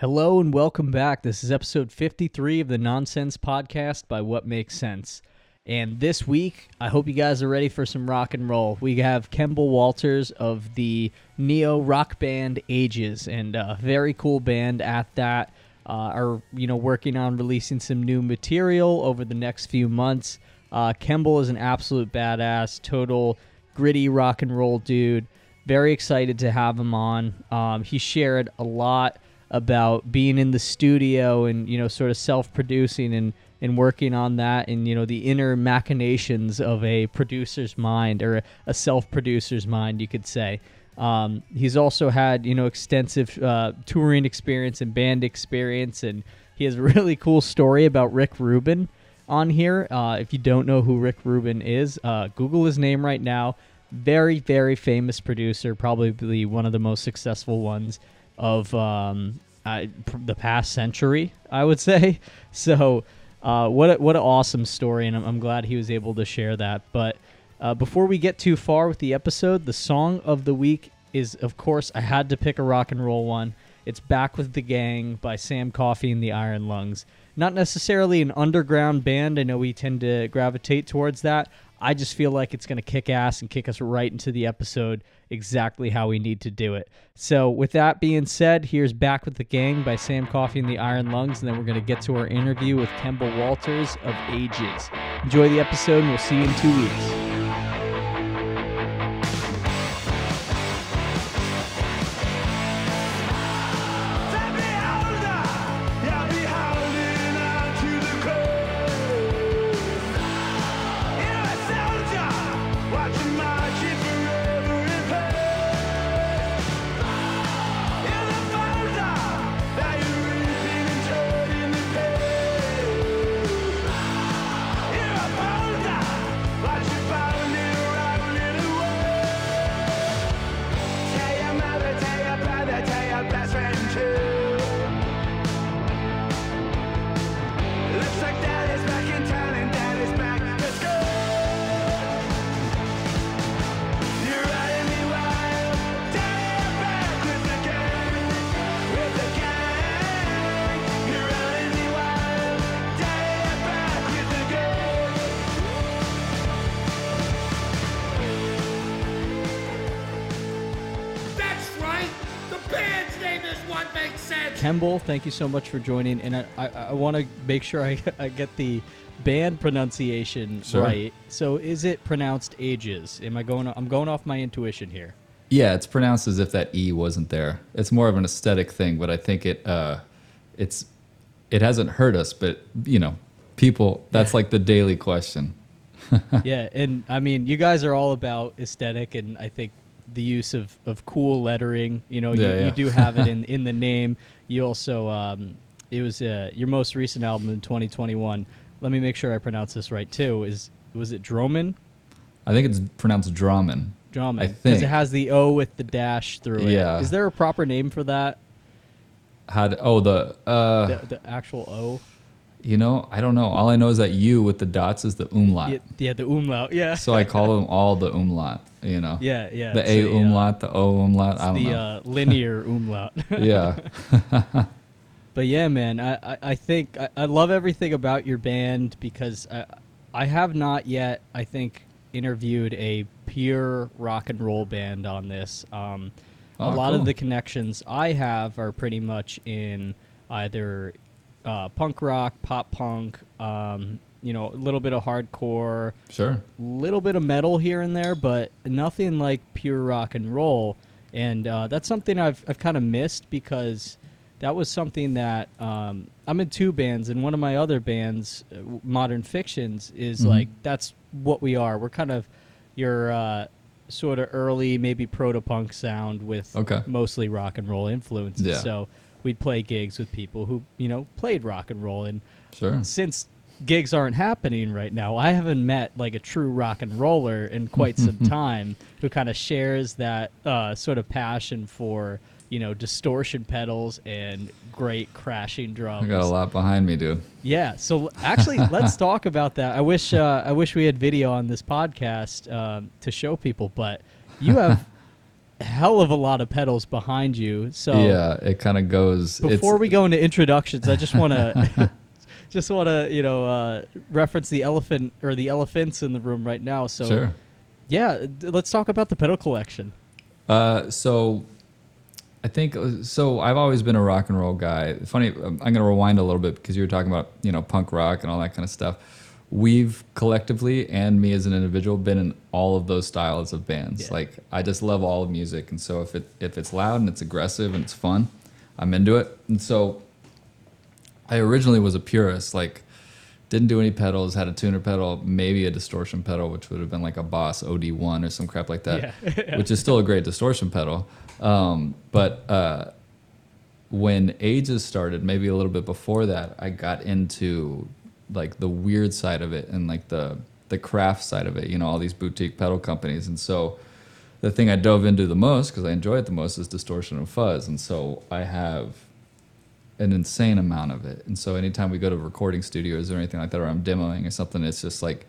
Hello and welcome back. This is episode 53 of the Nonsense Podcast by What Makes Sense. And this week, I hope you guys are ready for some rock and roll. We have Kemble Walters of the neo rock band Aeges, and a very cool band at that. Uh, are you know working on releasing some new material over the next few months. Uh, Kemble is an absolute badass, total gritty rock and roll dude. Very excited to have him on. Um, he shared a lot about being in the studio and you know sort of self-producing and and working on that and you know the inner machinations of a producer's mind or a self-producer's mind you could say. Um, he's also had you know extensive uh, touring experience and band experience and he has a really cool story about rick rubin on here. Uh, if you don't know who rick rubin is uh, google his name right now. Very very famous producer probably one of the most successful ones of um, uh, the past century, I would say. So, uh, what a, what an awesome story, and I'm, I'm, glad he was able to share that. But uh, before we get too far with the episode, the song of the week is, of course, I had to pick a rock and roll one. It's "Back with the Gang" by Sam Coffey and the Iron Lungs. Not necessarily an underground band. I know we tend to gravitate towards that. I just feel like it's going to kick ass and kick us right into the episode exactly how we need to do it. So, with that being said, here's Back with the Gang by Sam Coffey and the Iron Lungs, and then we're going to get to our interview with Kemble Walters of Aeges. Enjoy the episode, and we'll see you in two weeks. Thank you so much for joining. And I, I, I want to make sure I, I get the band pronunciation sure. right. So is it pronounced Aeges? Am I going? I'm going off my intuition here. Yeah, it's pronounced as if that e wasn't there. It's more of an aesthetic thing, but I think it uh, it's it hasn't hurt us. But you know, people that's like the daily question. yeah, and I mean, you guys are all about aesthetic, and I think the use of, of cool lettering. You know, you, yeah. you do have it in, in the name. You also, um, it was uh, your most recent album in 2021. Let me make sure I pronounce this right too. Is was it Droman? I think it's pronounced Draman. Draman. I think because it has the O with the dash through it. Yeah. Is there a proper name for that? Had oh the uh the, the actual O. You know, I don't know. All I know is that you with the dots is the umlaut. Yeah, yeah the umlaut. Yeah. so I call them all the umlaut. You know. Yeah, yeah. The A umlaut, uh, the O umlaut. I don't the, know. Uh, linear umlaut. yeah. but yeah, man, I I, I think I, I, love everything about your band because I I have not yet I think interviewed a pure rock and roll band on this. Um, oh, a lot cool. of the connections I have are pretty much in either uh, punk rock, pop punk, um, you know, a little bit of hardcore, sure, a little bit of metal here and there, but nothing like pure rock and roll. And uh, that's something I've I've kind of missed because that was something that um, I'm in two bands, and one of my other bands, uh, Modern Fictions, is mm-hmm. like that's what we are. We're kind of your uh, sort of early, maybe proto punk sound with okay. mostly rock and roll influences. Yeah. So we'd play gigs with people who you know played rock and roll. And sure. since gigs aren't happening right now i haven't met like a true rock and roller in quite some time who kind of shares that uh, sort of passion for you know distortion pedals and great crashing drums i got a lot behind me dude. Yeah. So actually let's talk about that. I wish uh, i wish we had video on this podcast um, to show people but you have hell of a lot of pedals behind you. So yeah, it kind of goes. before we go into introductions, I just want to just want to you know uh, reference the elephant or the elephants in the room right now. So sure. yeah, let's talk about the pedal collection. Uh, so I think uh, so. I've always been a rock and roll guy. Funny, um, I'm going to rewind a little bit because you were talking about you know punk rock and all that kind of stuff. We've collectively and me as an individual been in all of those styles of bands. Yeah. Like I just love all of music, and so if it if it's loud and it's aggressive and it's fun, I'm into it. And so I originally was a purist, like didn't do any pedals, had a tuner pedal, maybe a distortion pedal, which would have been like a Boss OD1 or some crap like that, Yeah. which is still a great distortion pedal. Um, but uh, when Aeges started, maybe a little bit before that, I got into like the weird side of it and like the the craft side of it. You know, all these boutique pedal companies, and so the thing I dove into the most because I enjoy it the most is distortion and fuzz, and so I have an insane amount of it. And so anytime we go to recording studios or anything like that, or I'm demoing or something, it's just like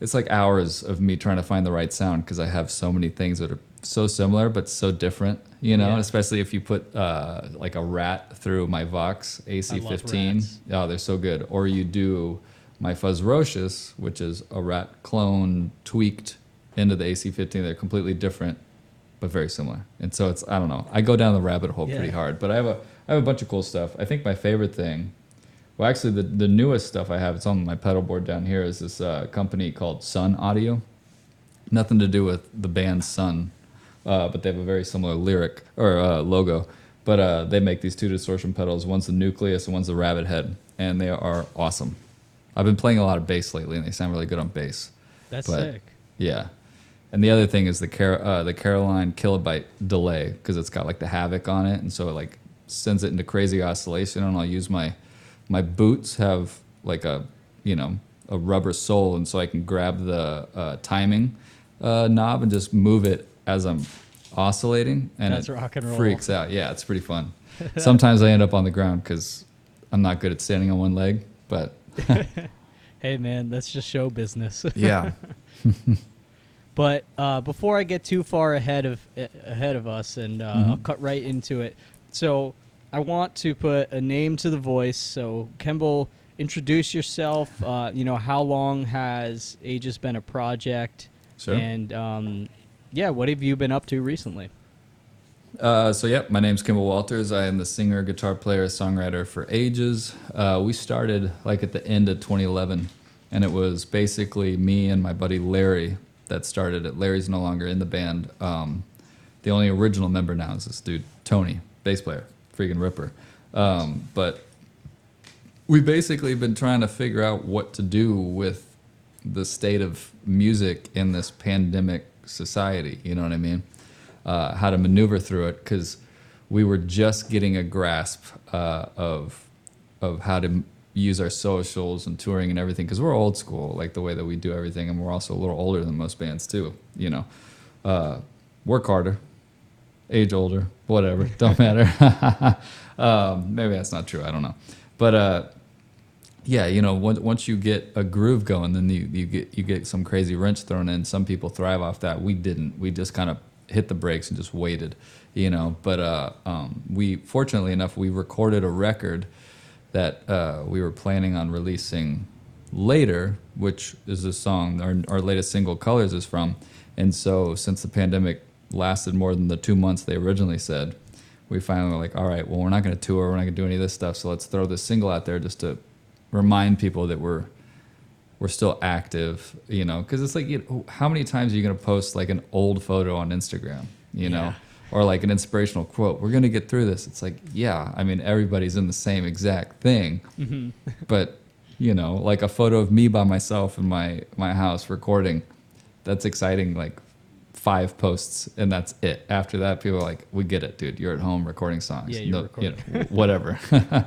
it's like hours of me trying to find the right sound because I have so many things that are so similar but so different. You know, Yeah. especially if you put uh, like a rat through my Vox AC15. Oh, they're so good. Or you do my Fuzzrocious, which is a rat clone tweaked into the AC15. They're completely different, but very similar. And so it's I don't know. I go down the rabbit hole pretty hard, but I have a I have a bunch of cool stuff. I think my favorite thing, well, actually the the newest stuff I have, it's on my pedal board down here, is this uh, company called Sun Audio. Nothing to do with the band Sun, uh, but they have a very similar lyric or uh, logo. But uh, they make these two distortion pedals. One's the nucleus and one's the rabbit head, and they are awesome. I've been playing a lot of bass lately, and they sound really good on bass. That's But- sick. Yeah. And the other thing is the Car- uh, the Caroline kilobyte delay because it's got like the havoc on it, and so it like sends it into crazy oscillation. And I'll use my my boots have like a you know a rubber sole, and so I can grab the uh, timing uh, knob and just move it as I'm oscillating, and That's it rock and roll. freaks out. Yeah, it's pretty fun. Sometimes I end up on the ground because I'm not good at standing on one leg, but Hey man, that's just show business. yeah, But uh, before I get too far ahead of ahead of us, and uh, Mm-hmm. I'll cut right into it. So I want to put a name to the voice. So Kemble, introduce yourself. Uh, you know, how long has Aeges been a project? Sure. And um, yeah, what have you been up to recently? Uh, so yeah, my name's Kemble Walters. I am the singer, guitar player, songwriter for Aeges. Uh, we started like at the end of 2011, and it was basically me and my buddy Larry that started it. Larry's no longer in the band. Um, the only original member now is this dude Tony, bass player, freaking ripper. Um, but we've basically been trying to figure out what to do with the state of music in this pandemic society. You know what I mean? Uh, how to maneuver through it because we were just getting a grasp uh, of of how to use our socials and touring and everything because we're old school, like the way that we do everything, and we're also a little older than most bands too. You know, uh, work harder, age older, whatever, don't matter. um, maybe that's not true. I don't know, but uh, yeah, you know, once once you get a groove going, then you, you get you get some crazy wrench thrown in. Some people thrive off that. We didn't. We just kind of hit the brakes and just waited, you know. But uh, um, we fortunately enough, we recorded a record that uh, we were planning on releasing later, which is a song our our latest single, "Colors," is from. And so, since the pandemic lasted more than the two months they originally said, we finally were like, all right, well, we're not going to tour, we're not going to do any of this stuff, so let's throw this single out there just to remind people that we're we're still active, you know, because it's like, you know, how many times are you going to post like an old photo on Instagram, you know, Yeah. or like an inspirational quote? We're going to get through this. It's like, yeah, I mean, everybody's in the same exact thing, Mm-hmm. but you know, like a photo of me by myself in my my house recording, that's exciting. Like five posts and that's it. After that, people are like, "We get it, dude. You're at home recording songs. Yeah, you're you know, whatever."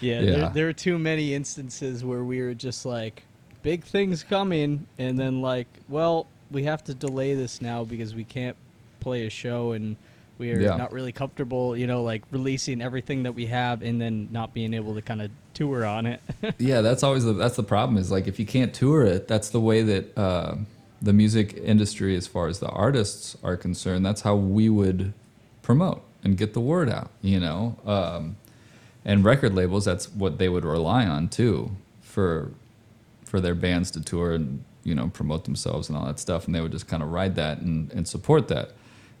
Yeah, Yeah. There, there are too many instances where we were just like, big things coming, and then like, well, we have to delay this now because we can't play a show and we are Yeah. not really comfortable, you know, like releasing everything that we have and then not being able to kind of tour on it. yeah, that's always the that's the problem. Is like if you can't tour it, that's the way that uh, the music industry, as far as the artists are concerned, that's how we would promote and get the word out. You know, um, and record labels, that's what they would rely on too for for their bands to tour and you know promote themselves and all that stuff, and they would just kind of ride that and, and support that.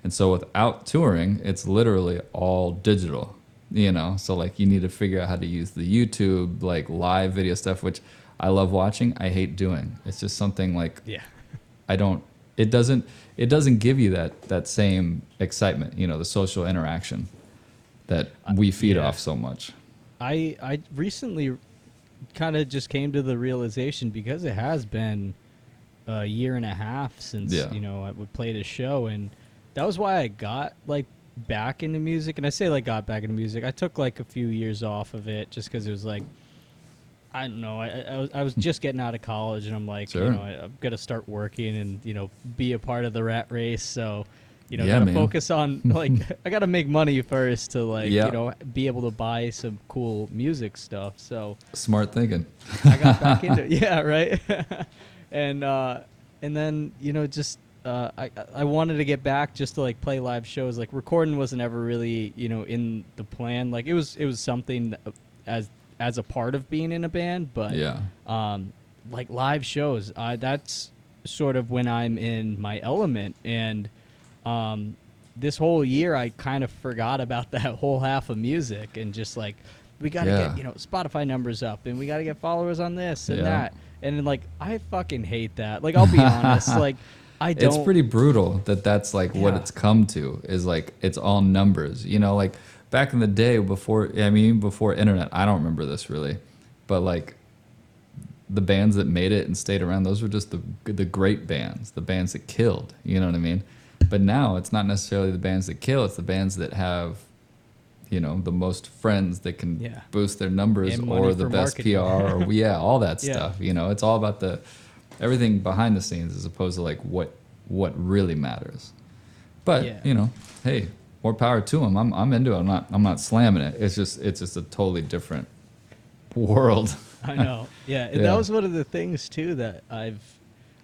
And so without touring, it's literally all digital. You know, so like you need to figure out how to use the YouTube like live video stuff, which I love watching. I hate doing. It's just something like Yeah. I don't. It doesn't. It doesn't give you that that same excitement. You know, the social interaction that we feed yeah. off so much. I I recently kind of just came to the realization because it has been a year and a half since Yeah. you know I would play a show and that was why I got like back into music and I say like got back into music I took like a few years off of it just because it was like I don't know I, I, was, I was just getting out of college and I'm like Sure. you know I, I've got to start working and you know be a part of the rat race so you know Yeah, gotta man. focus on like I gotta make money first to like Yeah. you know be able to buy some cool music stuff so Smart thinking. I got back into it. Yeah, right. and uh, and then you know just uh, I I wanted to get back just to like play live shows. Like recording wasn't ever really you know in the plan. Like it was it was something as as a part of being in a band, but Yeah. um, like live shows. Uh, that's sort of when I'm in my element, and um, this whole year I kind of forgot about that whole half of music and just like we got to Yeah. get you know Spotify numbers up and we got to get followers on this and Yeah. that, and like I fucking hate that. Like I'll be honest, like I don't. It's pretty brutal that that's like what it's come to is like it's all numbers. You know, like back in the day before I mean before internet, I don't remember this really, but like the bands that made it and stayed around, those were just the the great bands, the bands that killed. You know what I mean? But now it's not necessarily the bands that kill; it's the bands that have, you know, the most friends that can Yeah. boost their numbers or the best marketing. PR or yeah, all that Yeah. stuff. You know, it's all about the everything behind the scenes as opposed to like what what really matters. But Yeah. you know, hey, more power to them. I'm I'm into it. I'm not I'm not slamming it. It's just it's just a totally different world. I know. Yeah, Yeah. that was one of the things too that I've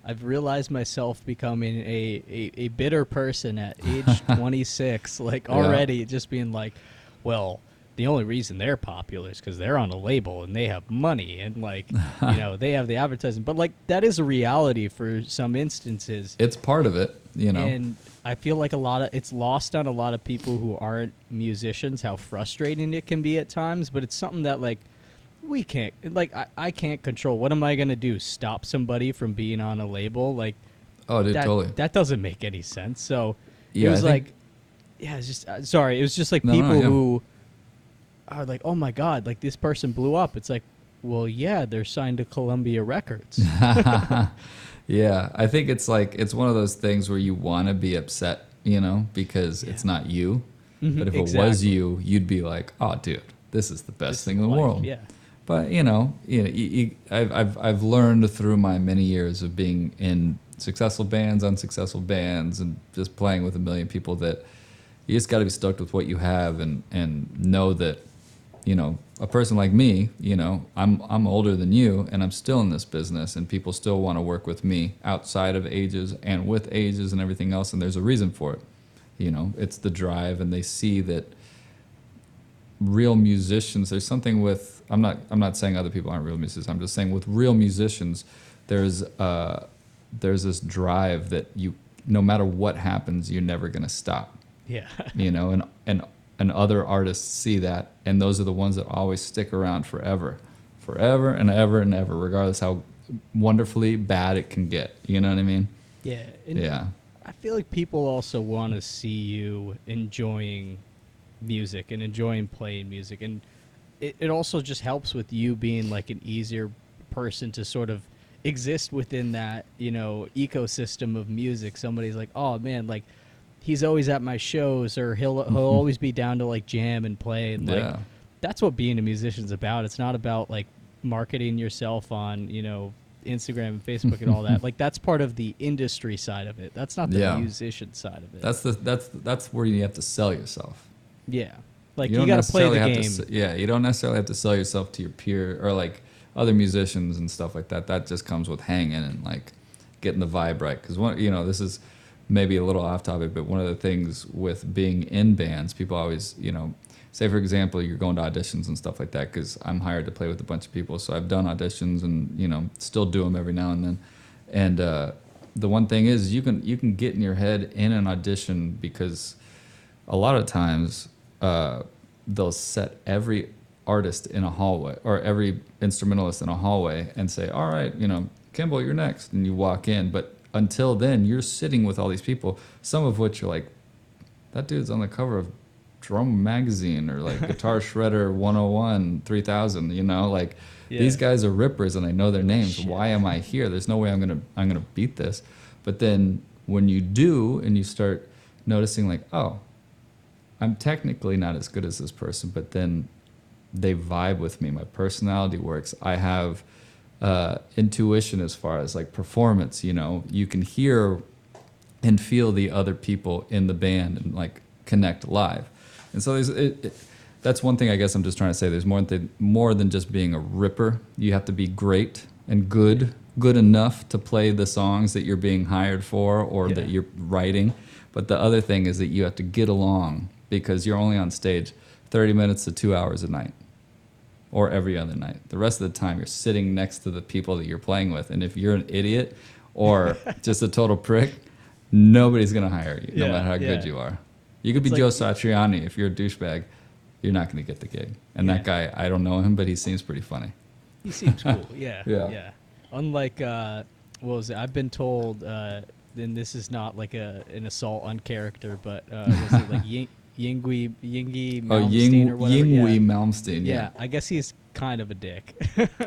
I've realized myself becoming a, a, a bitter person at age 26, like Yeah. already just being like, well, the only reason they're popular is because they're on a label and they have money and like you know they have the advertising. But like that is a reality for some instances. It's part of it, you know. And I feel like a lot of it's lost on a lot of people who aren't musicians how frustrating it can be at times, but it's something that like we can't like I, I can't control. What am I gonna do? Stop somebody from being on a label? Like oh, dude, that totally. that doesn't make any sense. So Yeah, it was like yeah, it's just uh, sorry. It was just like No, no, people yeah. who are like, oh my god, like this person blew up. It's like, well, yeah, they're signed to Columbia Records. yeah, I think it's like it's one of those things where you want to be upset, you know, because it's not you. Mhm, But if it was you, you'd be like, "Oh, dude, this is the best This thing in the life, world." Yeah. But you know, you know, you, you, I've, I've I've learned through my many years of being in successful bands, unsuccessful bands, and just playing with a million people that you just got to be stoked with what you have and and know that you know a person like me you know i'm i'm older than you and i'm still in this business and people still want to work with me outside of Aeges and with Aeges and everything else and there's a reason for it you know it's the drive and they see that real musicians there's something with i'm not i'm not saying other people aren't real musicians i'm just saying with real musicians there's uh there's this drive that you no matter what happens you're never going to stop Yeah. you know and and and other artists see that and those are the ones that always stick around forever forever and ever and ever regardless how wonderfully bad it can get you know what i mean yeah. yeah I feel like people also want to see you enjoying music and enjoying playing music, and it, it also just helps with you being like an easier person to sort of exist within that you know ecosystem of music. Somebody's like, oh man, like he's always at my shows, or he'll he'll mm-hmm. always be down to like jam and play, and like Yeah. that's what being a musician's about. It's not about like marketing yourself on you know Instagram and Facebook and all that. like that's part of the industry side of it. That's not the Yeah. musician side of it. that's the that's that's where you have to sell yourself yeah. Like you you, got to play the game. to yeah you don't necessarily have to sell yourself to your peer or like other musicians and stuff like that that just comes with hanging and like getting the vibe right. Because one, you know, this is maybe a little off topic, but one of the things with being in bands, people always, you know, say for example, you're going to auditions and stuff like that. Because I'm hired to play with a bunch of people, so I've done auditions and you know still do them every now and then. And uh, the one thing is, you can you can get in your head in an audition because a lot of times uh, they'll set every artist in a hallway or every instrumentalist in a hallway and say, "All right, you know, Kemble, you're next," and you walk in. But until then, you're sitting with all these people, some of which are like, "That dude's on the cover of Drum Magazine or like Guitar Shredder 101 3000." You know, like Yeah. these guys are rippers and I know their names. Shit. Why am I here? There's no way I'm gonna I'm gonna beat this. But then when you do and you start noticing like, oh, I'm technically not as good as this person, but then they vibe with me. My personality works. I have uh, intuition as far as like performance. You know, you can hear and feel the other people in the band and like connect live. And so there's it, it, that's one thing I guess I'm just trying to say. There's more than more than just being a ripper. You have to be great and good, good enough to play the songs that you're being hired for or Yeah. that you're writing. But the other thing is that you have to get along because you're only on stage 30 minutes to two hours a night or every other night. The rest of the time, you're sitting next to the people that you're playing with. And if you're an idiot or just a total prick, nobody's going to hire you, no matter how good you are. You could be It's Joe Satriani. If you're a douchebag, you're not going to get the gig. And that guy, I don't know him, but he seems pretty funny. He seems cool. Yeah. Yeah. Yeah. Unlike uh, what was it? I've been told. Uh, and this is not like a an assault on character, but uh, was it like Ying, Yingui Yingi Oh, Malmsteen Ying, or whatever? Yngwie yeah. Malmsteen. yeah. Yeah. I guess he's kind of a dick.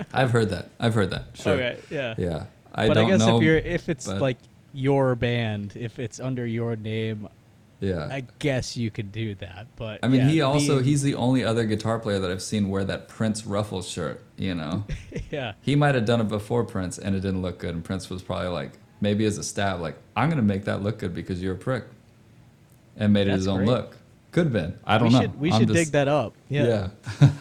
I've heard that. I've heard that. Sure. Okay. Yeah. Yeah. I but I guess know. if you're if it's but- like your band, if it's under your name, yeah. I guess you could do that. But I mean, yeah, he also he's the only other guitar player that I've seen wear that Prince ruffle shirt. You know, yeah. he might have done it before Prince, and it didn't look good. And Prince was probably like, maybe as a stab, like, I'm gonna make that look good because you're a prick, and made it his own great. look. Could have been. I don't we know. should we I'm should just- dig that up. Yeah.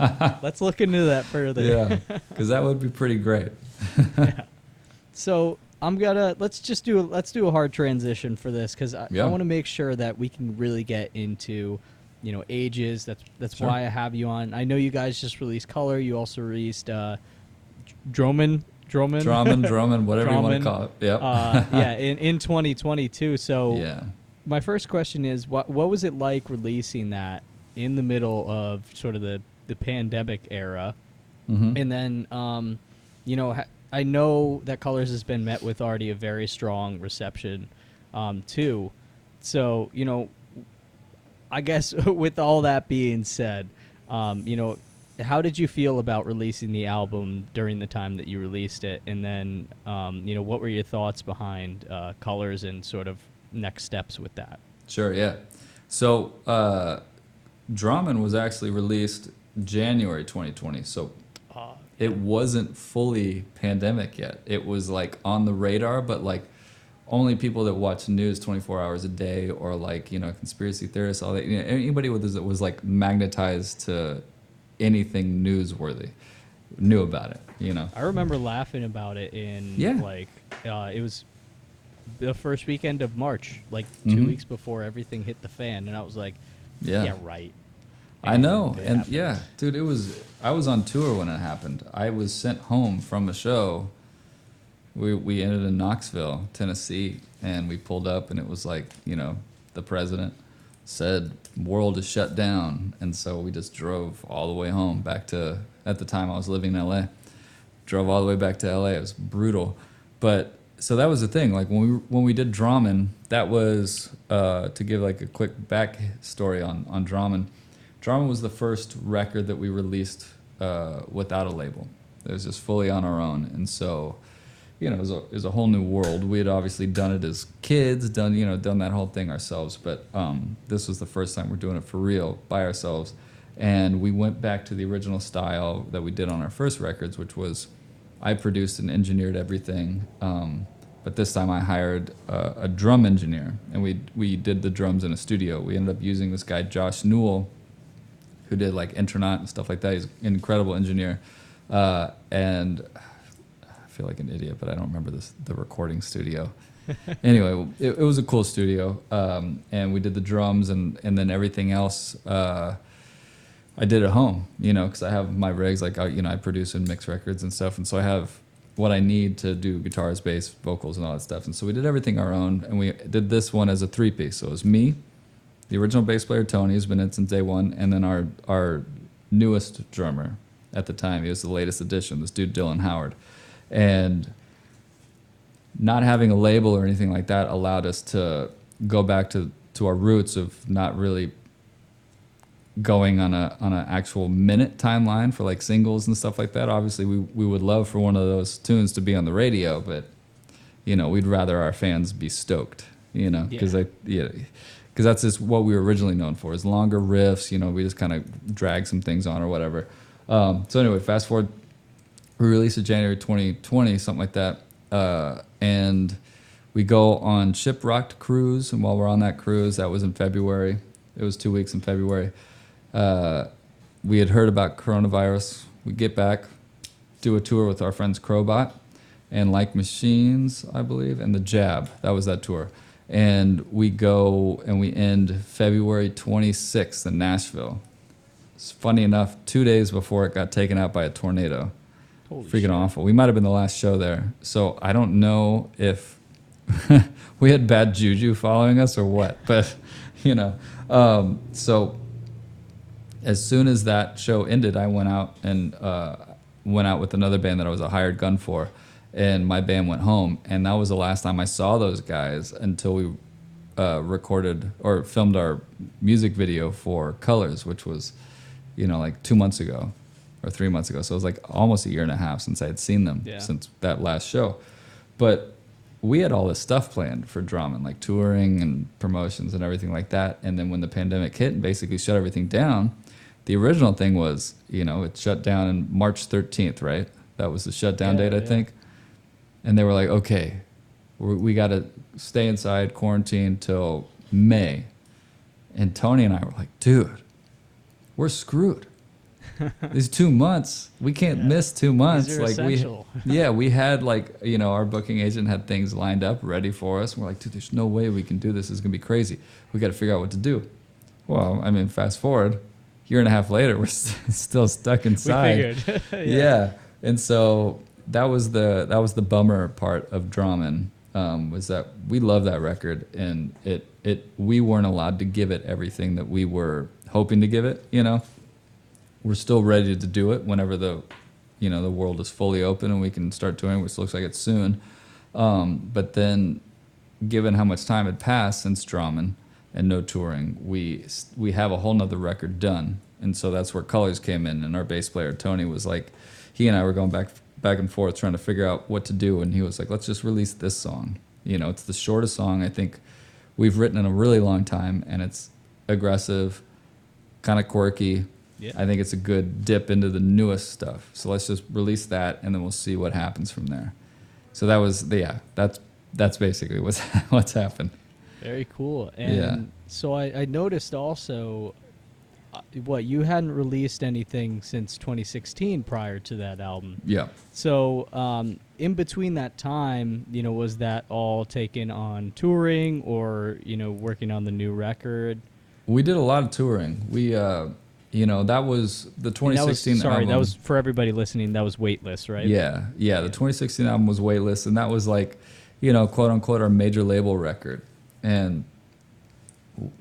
Yeah, Let's look into that further. yeah, because that would be pretty great. yeah. So I'm gonna let's just do a, let's do a hard transition for this because I, Yeah. I want to make sure that we can really get into you know Aeges. That's that's Sure. why I have you on. I know you guys just released Color. You also released uh, Droman Droman Drummond, Drummond, whatever you want to call it. Yep. uh, yeah, in in 2022. So yeah. My first question is what what was it like releasing that in the middle of sort of the the pandemic era? hmm And then, um, you know, ha- I know that Colors has been met with already a very strong reception, um, too. So, you know, I guess with all that being said, um, you know, how did you feel about releasing the album during the time that you released it? And then, um, you know, what were your thoughts behind uh, Colors and sort of next steps with that? Sure, yeah. So, uh, Drummond was actually released January 2020. So, it wasn't fully pandemic yet. It was like on the radar, but like only people that watch news 24 hours a day or like, you know, conspiracy theorists, all that, you know, anybody with that was like magnetized to anything newsworthy knew about it, you know. I remember laughing about it in Yeah. like uh, it was the first weekend of March, like 2 Mhm. weeks before everything hit the fan, and I was like, Yeah. yeah, right. I know, and happened. yeah, dude, it was. I was on tour when it happened. I was sent home from a show. We we ended in Knoxville, Tennessee, and we pulled up, and it was like you know, the president said world is shut down, and so we just drove all the way home back to. At the time, I was living in L.A. Drove all the way back to L.A. It was brutal, but so that was the thing. Like when we when we did Drummond, that was uh, to give like a quick back story on on Drummond. Drummond was the first record that we released uh, without a label. It was just fully on our own, and so you know it was, a, it was a whole new world. We had obviously done it as kids, done you know done that whole thing ourselves, but um, this was the first time we're doing it for real by ourselves. And we went back to the original style that we did on our first records, which was I produced and engineered everything. Um, but this time I hired uh, a drum engineer, and we we did the drums in a studio. We ended up using this guy Josh Newell, who did like Intronaut and stuff like that. He's an incredible engineer, uh, and I feel like an idiot, but I don't remember this the recording studio. anyway, it, it was a cool studio, um, and we did the drums and and then everything else. Uh, I did at home, you know, because I have my rigs like I, you know I produce and mix records and stuff, and so I have what I need to do guitars, bass, vocals, and all that stuff. And so we did everything our own, and we did this one as a three piece. So it was me, the original bass player Tony, who's been in since day one, and then our our newest drummer at the time. He was the latest addition, this dude Dylan Howard, and not having a label or anything like that allowed us to go back to to our roots of not really going on a on an actual minute timeline for like singles and stuff like that. Obviously, we we would love for one of those tunes to be on the radio, but you know, we'd rather our fans be stoked, you know, because Yeah. I yeah, because that's just what we were originally known for is longer riffs. You know, we just kind of drag some things on or whatever. Um, so anyway, fast forward, we released it January 2020, something like that, uh, and we go on ShipRocked cruise. And while we're on that cruise, that was in February. It was two weeks in February. Uh, we had heard about coronavirus. We get back, do a tour with our friends Crobot and Like Machines, I believe, and The Jab. That was that tour. And we go and we end February 26th in Nashville. It's funny enough, two days before it got taken out by a tornado. Holy Freaking shit. awful. We might have been the last show there. So I don't know if we had bad juju following us or what, but you know. Um, so as soon as that show ended, I went out and uh, went out with another band that I was a hired gun for, and my band went home, and that was the last time I saw those guys until we uh, recorded or filmed our music video for Colors, which was, you know, like two months ago or three months ago. So it was like almost a year and a half since I had seen them Yeah. since that last show, but we had all this stuff planned for Drummond, like touring and promotions and everything like that. And then when the pandemic hit and basically shut everything down, the original thing was, you know, it shut down on March 13th, right? That was the shutdown Yeah, date, I yeah. think. And they were like, okay, we we got to stay inside, quarantine till May. And Tony and I were like, dude, we're screwed. These two months, we can't Yeah. miss two months. Like we, yeah, we had like you know our booking agent had things lined up ready for us. We're like, dude, there's no way we can do this. It's gonna be crazy. We got to figure out what to do. Well, I mean, fast forward, year and a half later, we're still stuck We inside. figured. yeah. and so that was the that was the bummer part of Drummond um, was that we love that record, and it it we weren't allowed to give it everything that we were hoping to give it. You know, we're still ready to do it whenever the you know the world is fully open and we can start touring, which looks like it's soon. Um, but then, given how much time had passed since Drummond and no touring, we we have a whole nother record done, and so that's where Colors came in. And our bass player Tony was like, he and I were going back back and forth trying to figure out what to do, and he was like, let's just release this song. You know, it's the shortest song I think we've written in a really long time, and it's aggressive, kind of quirky. Yeah. I think it's a good dip into the newest stuff. So let's just release that, and then we'll see what happens from there. So that was the, yeah, that's that's basically what's what's happened. Very cool. And Yeah. so I, I noticed also, uh, what you hadn't released anything since 2016 prior to that album. Yeah. So um, in between that time, you know, was that all taken on touring or you know working on the new record? We did a lot of touring. We uh you know, that was the And that was- 2016 sorry, album. that was for everybody listening. That was Weightless, right? Yeah, yeah. The 2016 album was Weightless, and that was like, you know, quote unquote, our major label record. And,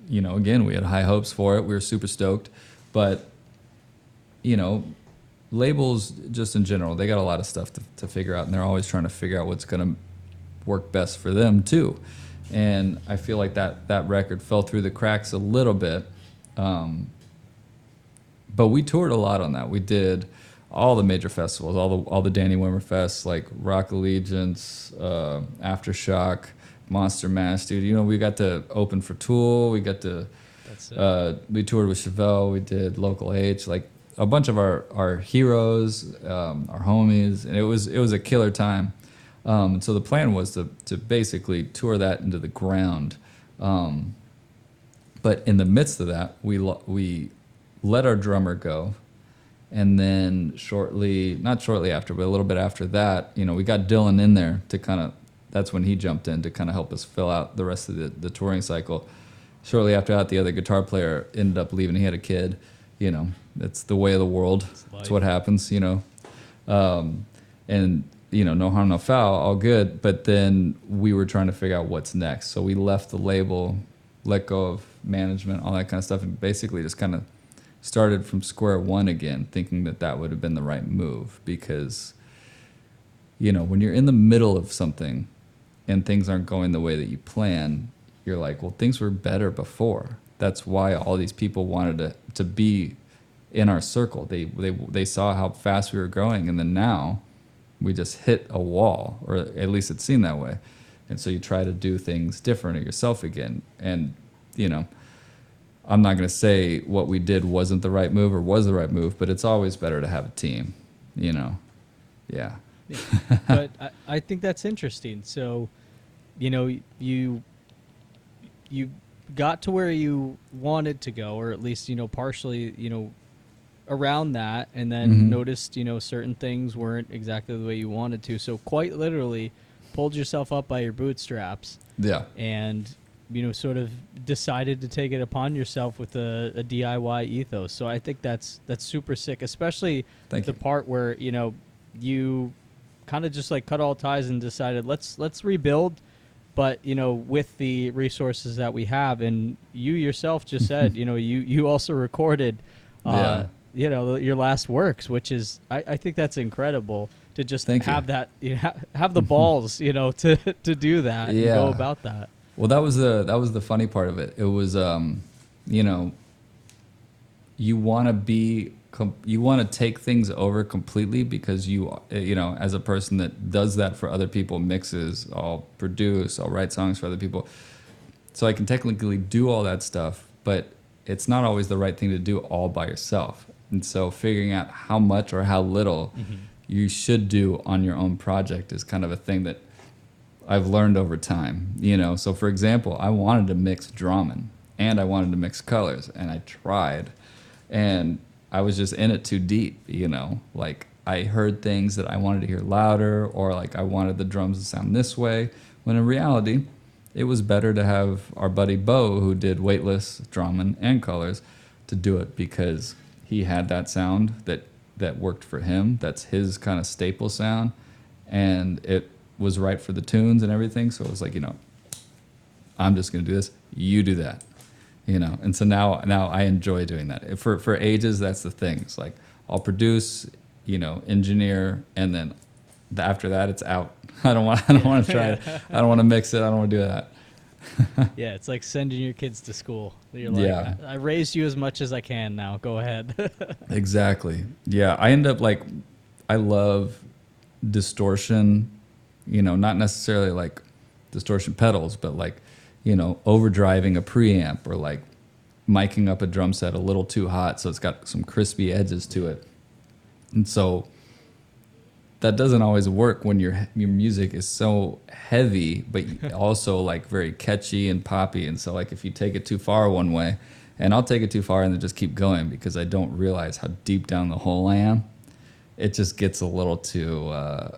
you know, again, we had high hopes for it. We were super stoked. But, you know, labels just in general, they got a lot of stuff to, to figure out, and they're always trying to figure out what's going to work best for them, too. And I feel like that, that record fell through the cracks a little bit. Um, but we toured a lot on that. We did all the major festivals, all the all the Danny Wimmer fests like Rock Allegiance, uh, Aftershock, Monster Mash, dude. You know, we got to open for Tool. We got to uh, we toured with Chevelle. We did Local H, like a bunch of our our heroes, um, our homies, and it was it was a killer time. Um, and so the plan was to to basically tour that into the ground. Um, but in the midst of that, we lo- we let our drummer go, And then shortly, not shortly after, but a little bit after that, you know, we got Dylan in there to kind of, that's when he jumped in to kind of help us fill out the rest of the, the touring cycle. Shortly after that, the other guitar player ended up leaving. He had a kid. You know, that's the way of the world. That's what happens, you know. Um, and you know, no harm, no foul, all good. But then we were trying to figure out what's next. So we left the label, let go of management, all that kind of stuff, and basically just kind of started from square one again, thinking that that would have been the right move because, you know, when you're in the middle of something and things aren't going the way that you plan, you're like, well, things were better before. That's why all these people wanted to, to be in our circle. They, they, they saw how fast we were growing, and then now we just hit a wall, or at least it seemed that way. And so you try to do things different yourself again. And, you know, I'm not going to say what we did wasn't the right move or was the right move, but it's always better to have a team, you know? Yeah. Yeah. but I, I think that's interesting. So, you know, you, you got to where you wanted to go, or at least, you know, partially, you know, around that and then mm-hmm. noticed you know certain things weren't exactly the way you wanted to so quite literally pulled yourself up by your bootstraps yeah and you know sort of decided to take it upon yourself with a, a diy ethos so i think that's that's super sick especially Thank the you. part where you know you kind of just like cut all ties and decided let's let's rebuild but you know with the resources that we have and you yourself just said you know you you also recorded uh, yeah you know your last works, which is I, I think that's incredible to just Thank have you. that you know, have the balls you know to to do that yeah. and go about that. Well, that was the that was the funny part of it. It was um, you know, you want to be you want to take things over completely because you you know as a person that does that for other people mixes i'll produce i'll write songs for other people so i can technically do all that stuff but it's not always the right thing to do all by yourself and so figuring out how much or how little mm-hmm. you should do on your own project is kind of a thing that I've learned over time. You know, so for example, I wanted to mix Drummond and I wanted to mix colors and I tried and I was just in it too deep, you know, like I heard things that I wanted to hear louder or like I wanted the drums to sound this way when in reality it was better to have our buddy Bo who did Weightless Drummond and colors to do it because he had that sound that that worked for him. That's his kind of staple sound, and it was right for the tunes and everything. So it was like, you know, I'm just gonna do this. You do that, you know. And so now now I enjoy doing that. For for Aeges, that's the thing. It's like I'll produce, you know, engineer, and then after that, it's out. I don't want I don't want to try it. I don't want to mix it. I don't want to do that. yeah, it's like sending your kids to school. You're like, yeah. I, I raised you as much as I can now. Go ahead. exactly. Yeah, I end up like, I love distortion, you know, not necessarily like distortion pedals, but like, you know, overdriving a preamp or like miking up a drum set a little too hot so it's got some crispy edges to it. And so that doesn't always work when your your music is so heavy, but also like very catchy and poppy. And so like if you take it too far one way, and I'll take it too far and then just keep going because I don't realize how deep down the hole I am. It just gets a little too uh,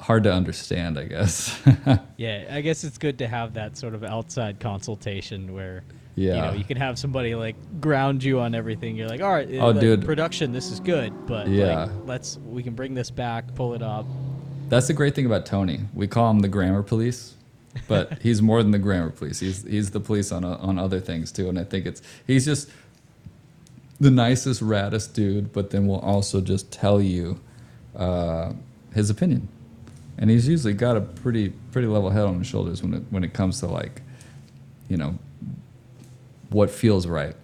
hard to understand, I guess. yeah, I guess it's good to have that sort of outside consultation where yeah. You know, you can have somebody like ground you on everything. You're like, all right, oh, like, dude, production, this is good, but yeah, like, let's we can bring this back, pull it up. That's the great thing about Tony. We call him the grammar police, but he's more than the grammar police. He's he's the police on on other things too. And I think it's he's just the nicest, raddest dude, but then will also just tell you uh, his opinion. And he's usually got a pretty pretty level head on his shoulders when it when it comes to like, you know, what feels right.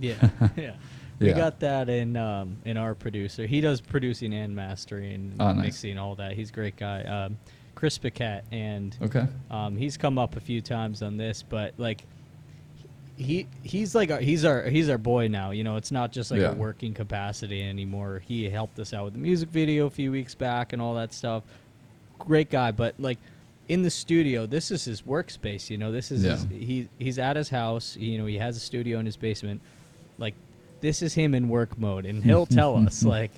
Yeah, yeah. We Yeah. got that in um, in our producer. He does producing and mastering, Oh, nice. mixing, all that. He's a great guy. Um, Chris Paquette, and Okay. um, he's come up a few times on this, but like he he's like our, he's our he's our boy now. You know, it's not just like Yeah. a working capacity anymore. He helped us out with the music video a few weeks back and all that stuff. Great guy, but like in the studio, this is his workspace. You know, this is Yeah. his, he he's at his house. You know, he has a studio in his basement. Like this is him in work mode, and he'll tell us like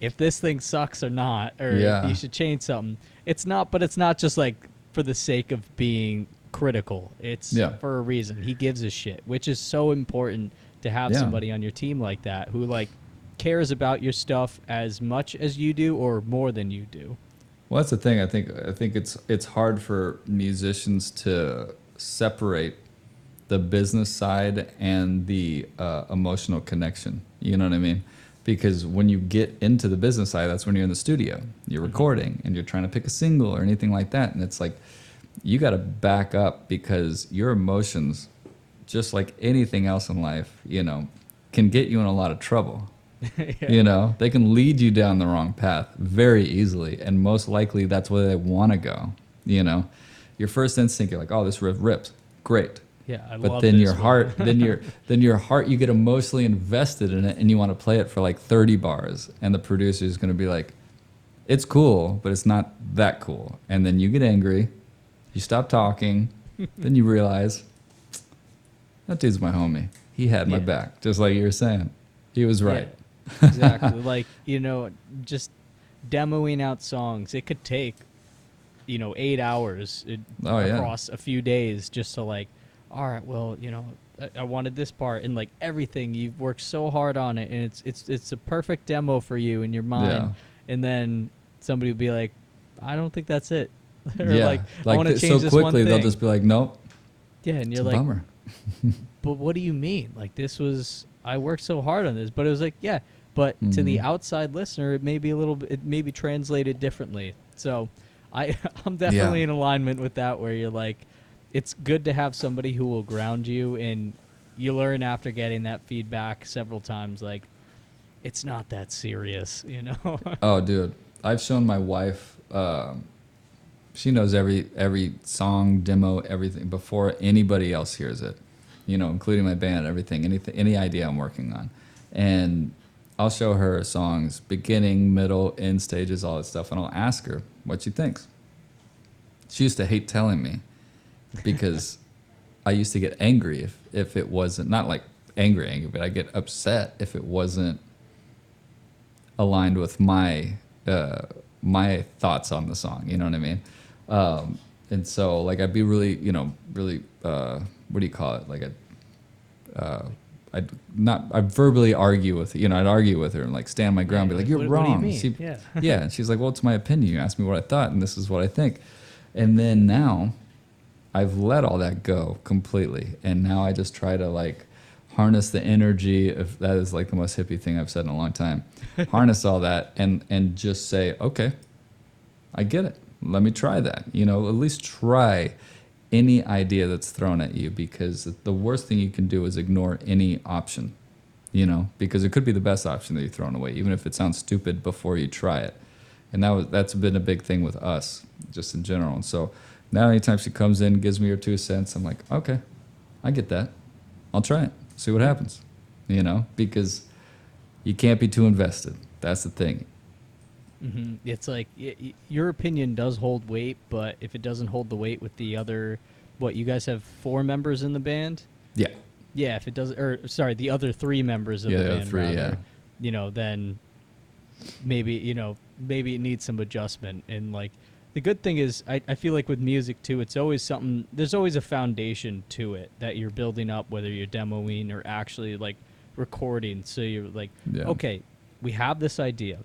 if this thing sucks or not, or Yeah. you should change something. It's not, but it's not just like for the sake of being critical. It's Yeah. for a reason. He gives a shit, which is so important to have Yeah. somebody on your team like that who like cares about your stuff as much as you do or more than you do. Well, that's the thing. I think I think it's it's hard for musicians to separate the business side and the uh, emotional connection. You know what I mean? Because when you get into the business side, that's when you're in the studio, you're recording, and you're trying to pick a single or anything like that, and it's like you got to back up because your emotions, just like anything else in life, you know, can get you in a lot of trouble. You know, they can lead you down the wrong path very easily, and most likely that's where they want to go. You know, your first instinct, you're like, "Oh, this riff rips, great," Yeah, I but love then your one. heart, then your then your heart, you get emotionally invested in it, and you want to play it for like 30 bars, and the producer is going to be like, "It's cool, but it's not that cool," and then you get angry, you stop talking, then you realize that dude's my homie. He had my Yeah. back, just like you were saying. He was right. Yeah, exactly. like, you know, just demoing out songs, it could take, you know, eight hours it, Oh, yeah. across a few days just to, like, all right, well, you know, I, I wanted this part and like everything you've worked so hard on it and it's it's it's a perfect demo for you in your mind Yeah. and then somebody would be like i don't think that's it or yeah, like, i want to change so this one quickly they'll just be like, "Nope, yeah and you're like bummer." but what do you mean? Like this was I worked so hard on this, but it was like yeah, but to the Mhm. outside listener, it may be a little bit, it may be translated differently. So I I'm definitely Yeah. in alignment with that, where you're like, it's good to have somebody who will ground you, and you learn after getting that feedback several times, like it's not that serious, you know. Oh, dude, I've shown my wife. Um, she knows every every song, demo, everything before anybody else hears it. You know, including my band, everything, anything, any idea I'm working on, and I'll show her songs, beginning, middle, end stages, all that stuff, and I'll ask her what she thinks. She used to hate telling me because I used to get angry if if it wasn't not like angry angry, but I get upset if it wasn't aligned with my uh, my thoughts on the song. You know what I mean? Um, and so like I'd be really you know really uh, what do you call it like a uh, I'd not I'd verbally argue with you know I'd argue with her and like stand my ground, be like you're What- what you wrong. mean? She- Yeah. yeah, and she's like, well, it's my opinion. You asked me what I thought, and this is what I think. And then now, I've let all that go completely, and now I just try to like harness the energy of that is like the most hippie thing I've said in a long time. harness all that and and just say, okay, I get it. Let me try that. You know, at least try any idea that's thrown at you because the worst thing you can do is ignore any option. You know, because it could be the best option that you're throwing away, even if it sounds stupid before you try it. And that was that's been a big thing with us, just in general. And so now anytime she comes in, gives me her two cents, I'm like, okay, I get that. I'll try it. See what happens. You know, because you can't be too invested. That's the thing. Hmm It's like y- y- your opinion does hold weight, but if it doesn't hold the weight with the other, what you guys have four members in the band. Yeah. Yeah, if it doesn't, or sorry, the other three members of Yeah, the the band, three, rather, yeah. you know, then maybe you know maybe it needs some adjustment. And like the good thing is, I, I feel like with music too, it's always something. There's always a foundation to it that you're building up, whether you're demoing or actually like recording. So you're like, Yeah. okay, we have this idea,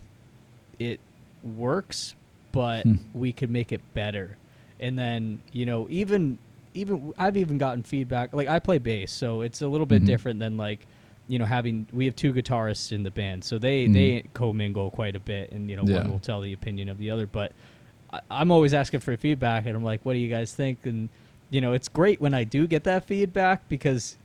it works, but Hmm. we could make it better. And then you know even even I've even gotten feedback. Like I play bass, so it's a little bit Mhm. different than like you know having we have two guitarists in the band, so they Mhm. they commingle quite a bit, and you know Yeah. one will tell the opinion of the other. But I, I'm always asking for feedback, and I'm like, what do you guys think? And you know it's great when I do get that feedback because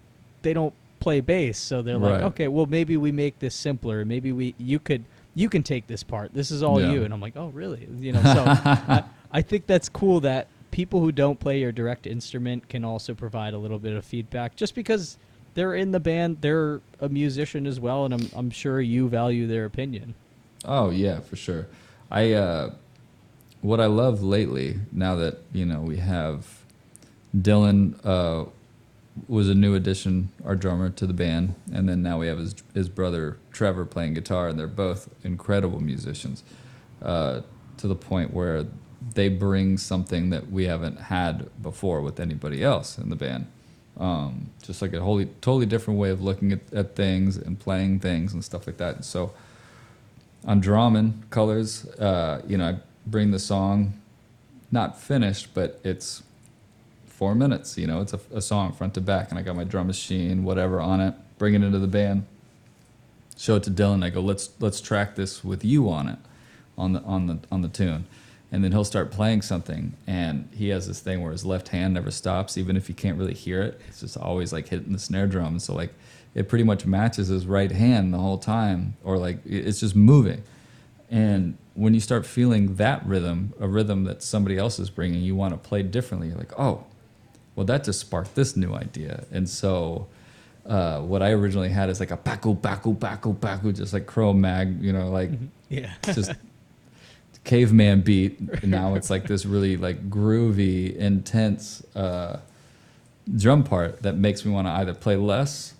they don't play bass, so they're like, okay, well maybe we make this simpler. Maybe we you could you can take this part. This is all Yeah. you, and I'm like, oh really? You know, so I, I think that's cool that people who don't play your direct instrument can also provide a little bit of feedback just because they're in the band, they're a musician as well, and I'm, I'm sure you value their opinion. Oh yeah, for sure. I uh, what I love lately now that you know we have Dylan uh, was a new addition, our drummer to the band, and then now we have his his brother Trevor playing guitar, and they're both incredible musicians, uh, to the point where they bring something that we haven't had before with anybody else in the band. Um, just like a wholly totally different way of looking at, at things and playing things and stuff like that. So on Drummond colors, uh, you know, I bring the song not finished, but it's four minutes. You know, it's a, a song front to back, and I got my drum machine, whatever, on it. Bring it into the band. Show it to Dylan. I go, let's let's track this with you on it, on the on the on the tune, and then he'll start playing something, and he has this thing where his left hand never stops, even if you can't really hear it. It's just always like hitting the snare drum. So like, it pretty much matches his right hand the whole time, or like it's just moving. And when you start feeling that rhythm, a rhythm that somebody else is bringing, you want to play differently. You're like, oh, well, that just sparked this new idea. And so, uh, what I originally had is like a baku, baku, baku, baku, just like Cro-Mag, you know, like Yeah. just caveman beat. And now it's like this really like groovy, intense uh, drum part that makes me want to either play less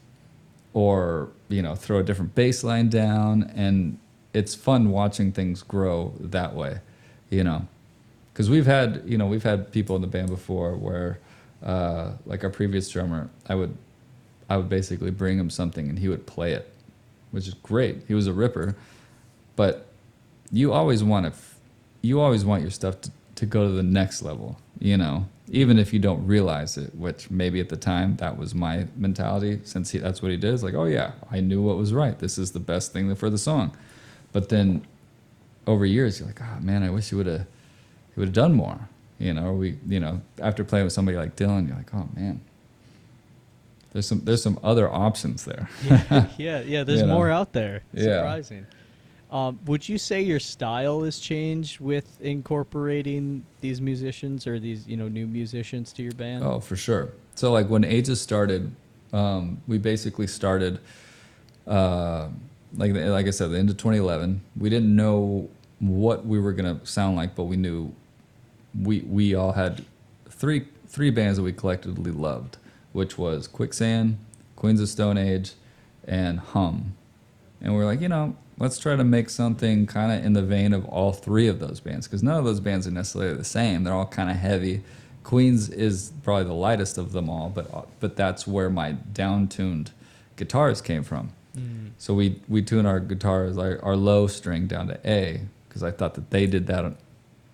or you know throw a different bass line down and it's fun watching things grow that way you know because we've had you know we've had people in the band before where uh, like our previous drummer i would i would basically bring him something and he would play it which is great. He was a ripper but you always want to you always want your stuff to, to go to the next level you know even if you don't realize it which maybe at the time that was my mentality since he, that's what he did. It's like oh yeah i knew what was right. This is the best thing for the song. But then over years you're like oh man i wish he would have he would have done more. You know we you know after playing with somebody like dylan you're like oh man there's some there's some other options there yeah, yeah, yeah. There's You know. more out there. Yeah. Surprising. Um, would you say your style has changed with incorporating these musicians or these, you know, new musicians to your band? Oh, for sure. So like when Aeges started, um, we basically started, uh, like like I said, the end of 2011. We didn't know what we were gonna sound like, but we knew we we all had three three bands that we collectively loved, which was Quicksand, Queens of Stone Age, and Hum. And we are like, you know, let's try to make something kind of in the vein of all three of those bands, because none of those bands are necessarily the same. They're all kind of heavy. Queens is probably the lightest of them all, but but that's where my down-tuned guitars came from. Mm. So we we tune our guitars, our, our low string down to A, because I thought that they did that,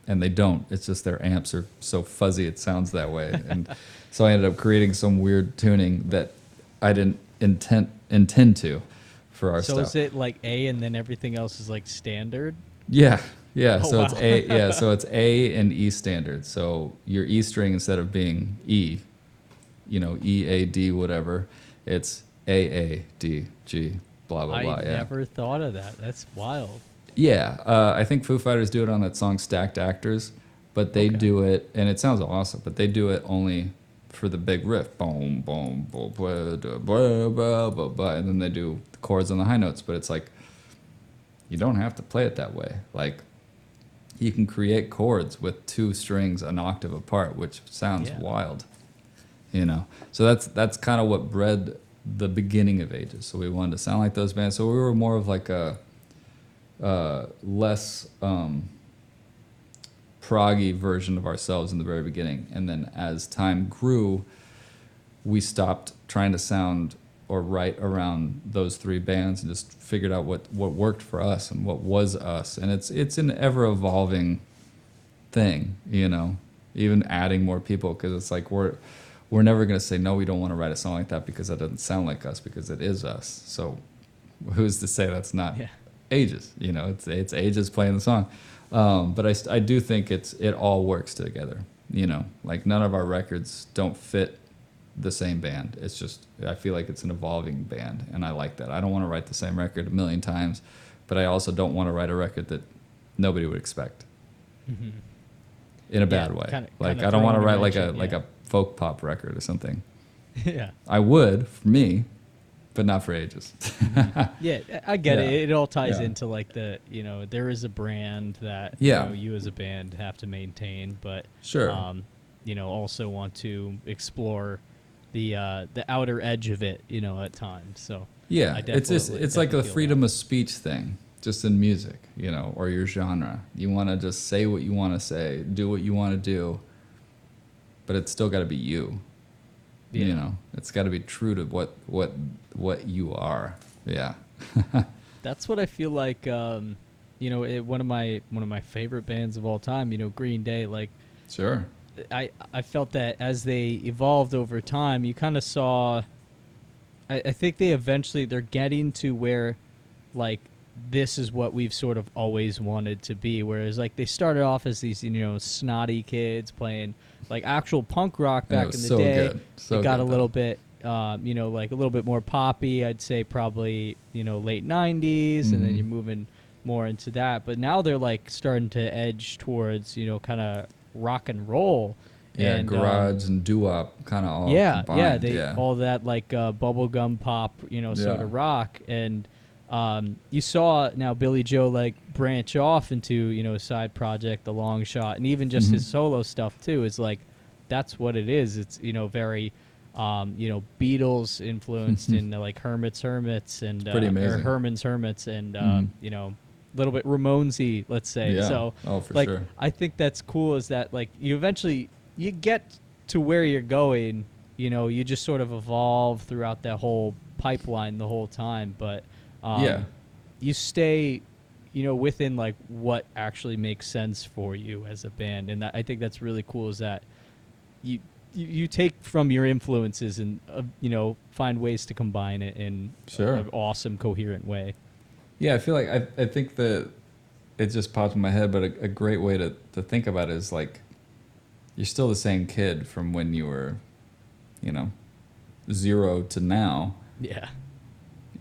and they don't. It's just their amps are so fuzzy it sounds that way, and so I ended up creating some weird tuning that I didn't intend intend to for our so stuff. is it like A and then everything else is like standard? Yeah, yeah. Oh, so it's. A. Yeah, so it's A and E standard. So your E string instead of being E, you know, E A D whatever, it's A A D G blah blah I blah. I never thought of that. That's wild. Yeah, uh, I think Foo Fighters do it on that song "Stacked Actors," but they Okay. do it, and it sounds awesome. But they do it only for the big riff, boom, boom, boom, blah, blah, blah, blah, blah, and then they do the chords on the high notes. But it's like you don't have to play it that way. Like you can create chords with two strings an octave apart, which sounds Yeah. wild. You know, so that's that's kind of what bred the beginning of Aeges. So we wanted to sound like those bands. So we were more of like a uh, less um, proggy version of ourselves in the very beginning, and then as time grew, we stopped trying to sound or write around those three bands and just figured out what, what worked for us and what was us. And it's it's an ever evolving thing, you know. Even adding more people because it's like we're we're never gonna say no, we don't want to write a song like that because that doesn't sound like us because it is us. So who's to say that's not Yeah. Aeges? You know, it's it's Aeges playing the song. Um, but I, I do think it's it all works together. You know, like none of our records don't fit the same band. It's just I feel like it's an evolving band, and I like that. I don't want to write the same record a million times, but I also don't want to write a record that nobody would expect Mhm. in a Yeah, bad way. kinda- like kinda I don't want to write like a in, like a folk pop record or something. yeah. I would for me, but not for Aeges. Yeah, I get Yeah. it. It all ties Yeah. into like the, you know, there is a brand that Yeah. you, know, you as a band have to maintain, but Sure. um, you know, also want to explore the uh, the outer edge of it, you know, at times. So Yeah, I it's just it's like a freedom of speech thing, just in music, you know, or your genre. You want to just say what you want to say, do what you want to do, but it's still got to be you. Yeah. You know, it's got to be true to what what what you are. Yeah. That's what I feel like. Um, you know, it, one of my one of my favorite bands of all time. You know, Green Day. Like, Sure. I I felt that as they evolved over time, you kind of saw. I, I think they eventually they're getting to where, like, this is what we've sort of always wanted to be. Whereas, like, they started off as these you know snotty kids playing like actual punk rock back in the so day. good. So it got good, a though. little bit, um, you know, like a little bit more poppy. I'd say probably you know late '90s, and then you're moving more into that. But now they're like starting to edge towards you know kind of rock and roll. Yeah, and, um, garage and doo-wop kind of all yeah, combined. yeah, they yeah. all that like uh, bubblegum pop, you know, sort Yeah. of rock, and um, you saw now Billie Joe like branch off into you know a side project, the Longshot, and even just his Mhm. solo stuff too is like that's what it is. It's you know very um, you know Beatles influenced in like Hermits Hermits and uh, or. Herman's Hermits and um, Mhm. you know a little bit Ramonesy, let's say. Yeah. So Oh, for like sure. I think that's cool is that like you eventually you get to where you're going, you know, you just sort of evolve throughout that whole pipeline the whole time, but um, Yeah. you stay you know within like what actually makes sense for you as a band and that, I think that's really cool is that you you, you take from your influences and uh, you know find ways to combine it in Sure. an awesome coherent way. Yeah, I feel like I, I think that it just popped in my head, but a, a great way to, to think about it is like you're still the same kid from when you were, you know, zero to now. Yeah.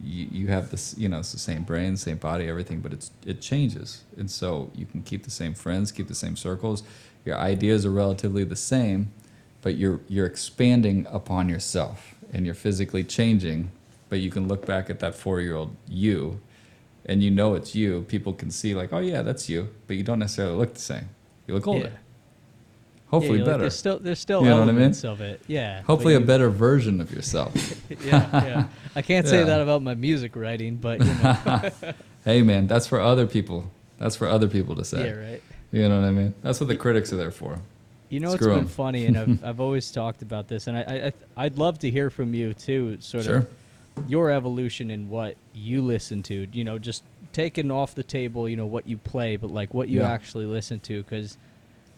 You, you have this, you know, it's the same brain, same body, everything, but it's it changes, and so you can keep the same friends, keep the same circles. Your ideas are relatively the same, but you're you're expanding upon yourself, and you're physically changing. But you can look back at that four year old you and you know it's you, people can see like, oh yeah, that's you, but you don't necessarily look the same. You look older. Yeah. Hopefully yeah, like, better. there's still there's still You know what I mean? of it. Yeah. Hopefully a better version of yourself. yeah, yeah. I can't say that about my music writing, but you know, hey man, that's for other people. That's for other people to say. yeah, right. You know what I mean? That's what the critics are there for. You know, it's Screw been 'em. funny, and I've I've always talked about this, and I, I I'd love to hear from you too, sort Sure. of your evolution in what you listen to. You know, just taking off the table, you know, what you play, but like what you Yeah. actually listen to, because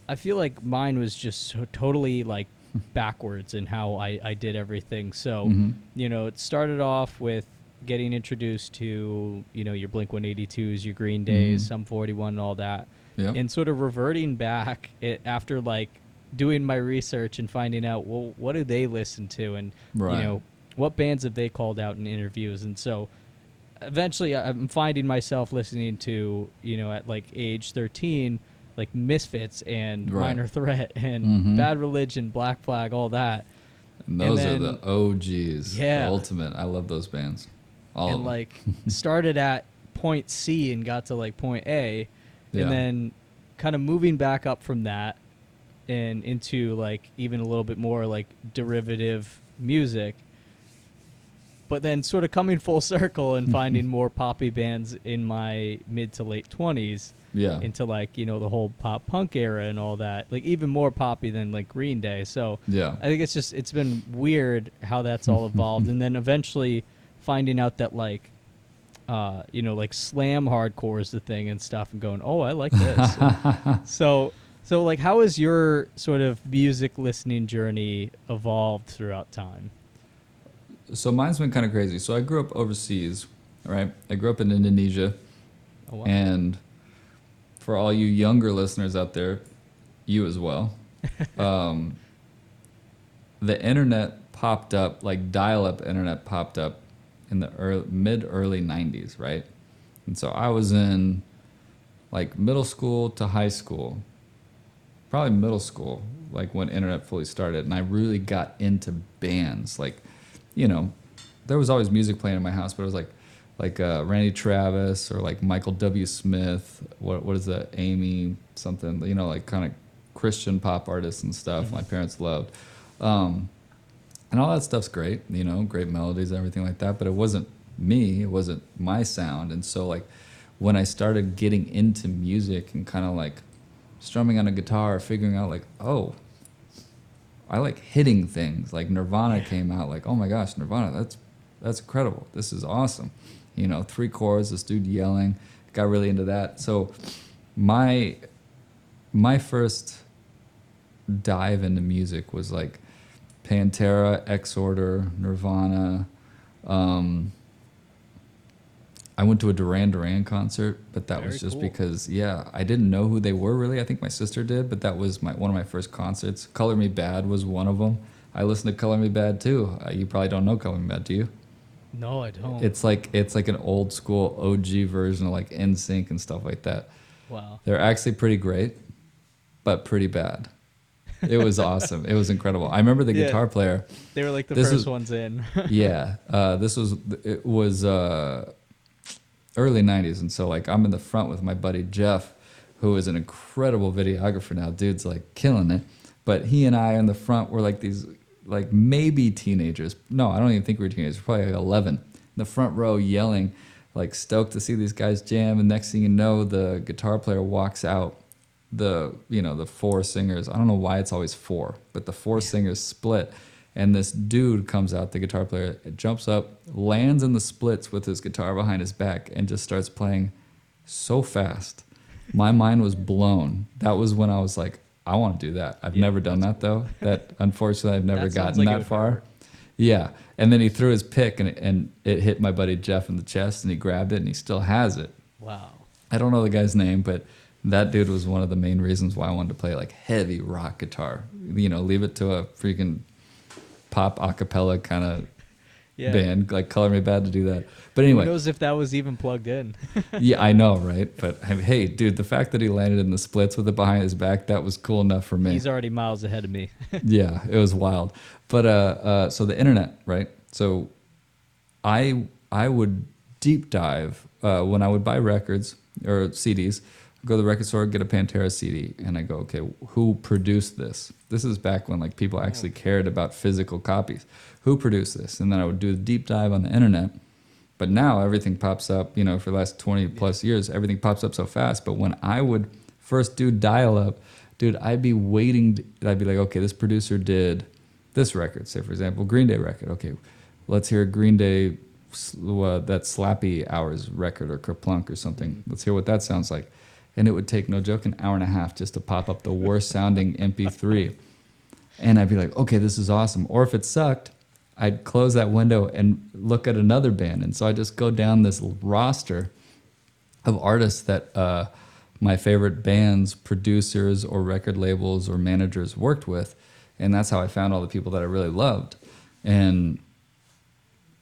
I feel like mine was just so totally like backwards in how I I did everything. So Mhm. you know, it started off with getting introduced to you know your Blink 182s, your Green Days, Mhm. Sum 41, and all that Yeah. and sort of reverting back it, after like doing my research and finding out well what do they listen to and Right. you know what bands have they called out in interviews and so eventually i'm finding myself listening to you know at like age 13 like misfits and Right. minor threat and Mhm. bad religion black flag all that And those and are the OGs. Yeah. The ultimate. I love those bands. All and like started at point C and got to like point A, Yeah. and then kind of moving back up from that and into like even a little bit more like derivative music. But then sort of coming full circle and finding more poppy bands in my mid to late twenties yeah. into like you know the whole pop punk era and all that like even more poppy than like Green Day. So Yeah. I think it's just it's been weird how that's all evolved, and then eventually finding out that like, uh, you know, like slam hardcore is the thing and stuff, and going, oh, I like this. so, so like, how has your sort of music listening journey evolved throughout time? So mine's been kind of crazy. So I grew up overseas, right? I grew up in Indonesia, Oh, wow. and for all you younger listeners out there, you as well, um, the internet popped up, like dial-up internet popped up in the early, mid early '90s, right? And so I was in like middle school to high school, probably middle school, like when internet fully started, and I really got into bands. Like, you know, there was always music playing in my house, but it was like, like uh, Randy Travis or like Michael W. Smith. What what is that? Amy something. You know, like kind of Christian pop artists and stuff. My parents loved. Um, and all that stuff's great, you know, great melodies, and everything like that. But it wasn't me. It wasn't my sound. And so like when I started getting into music and kind of like strumming on a guitar, figuring out like, oh, I like hitting things. Like Nirvana came out, like, oh my gosh, Nirvana, that's that's incredible. This is awesome. You know, three chords, this dude yelling. Got really into that. So my my first dive into music was like Pantera, Exhorder, Nirvana. Um, I went to a Duran Duran concert, but that was just cool. because yeah, I didn't know who they were really. I think my sister did, but that was my one of my first concerts. Color Me Badd was one of them. I listened to Color Me Badd too. Uh, you probably don't know Color Me Badd, do you? No, I don't. It's like it's like an old school OG version of like NSYNC and stuff like that. wow. They're actually pretty great, but pretty bad. It was awesome. It was incredible. I remember the Yeah. guitar player. They were like the This first is- ones in. Yeah, uh, this was it was uh, early '90s, and so like I'm in the front with my buddy Jeff, who is an incredible videographer now. Dude's like killing it. But he and I in the front were like these like maybe teenagers. No, I don't even think we were teenagers. Probably like 11 in the front row yelling, like stoked to see these guys jam. And next thing you know, the guitar player walks out. The you know the four singers. I don't know why it's always four, but the four singers split, and this dude comes out. The guitar player jumps up, lands in the splits with his guitar behind his back, and just starts playing so fast. My mind was blown. That was when I was like, I want to do that. I've Yeah, never done that though. That unfortunately I've never That gotten like that far. Yeah, and then he threw his pick and it, and it hit my buddy Jeff in the chest, and he grabbed it, and he still has it. wow. I don't know the guy's name, but that dude was one of the main reasons why I wanted to play like heavy rock guitar. You know, leave it to a freaking pop acapella kind of Yeah. band like Color Me Badd to do that. But anyway, Who knows if that was even plugged in? yeah, I know, right? But I mean, hey, dude, the fact that he landed in the splits with it behind his back, that was cool enough for me. He's already miles ahead of me. yeah, it was wild. But uh, uh, so the internet, right? So I I would deep dive uh, when I would buy records or CDs. Go to the record store, get a Pantera CD, and I go, okay, who produced this? This is back when like people actually cared about physical copies. Who produced this? And then I would do a deep dive on the internet. But now everything pops up, you know, for the last 20 plus years, everything pops up so fast. But when I would first do dial up, dude, I'd be waiting. to- I'd be like, okay, this producer did this record, say, for example, Green Day record. Okay, let's hear Green Day, uh, that Slappy Hours record or Kerplunk or something. Let's hear what that sounds like. And it would take, no joke, an hour and a half just to pop up the worst sounding MP3. And I'd be like, okay, this is awesome. Or if it sucked, I'd close that window and look at another band. And so I just go down this roster of artists that uh, my favorite bands, producers, or record labels or managers worked with. And that's how I found all the people that I really loved. And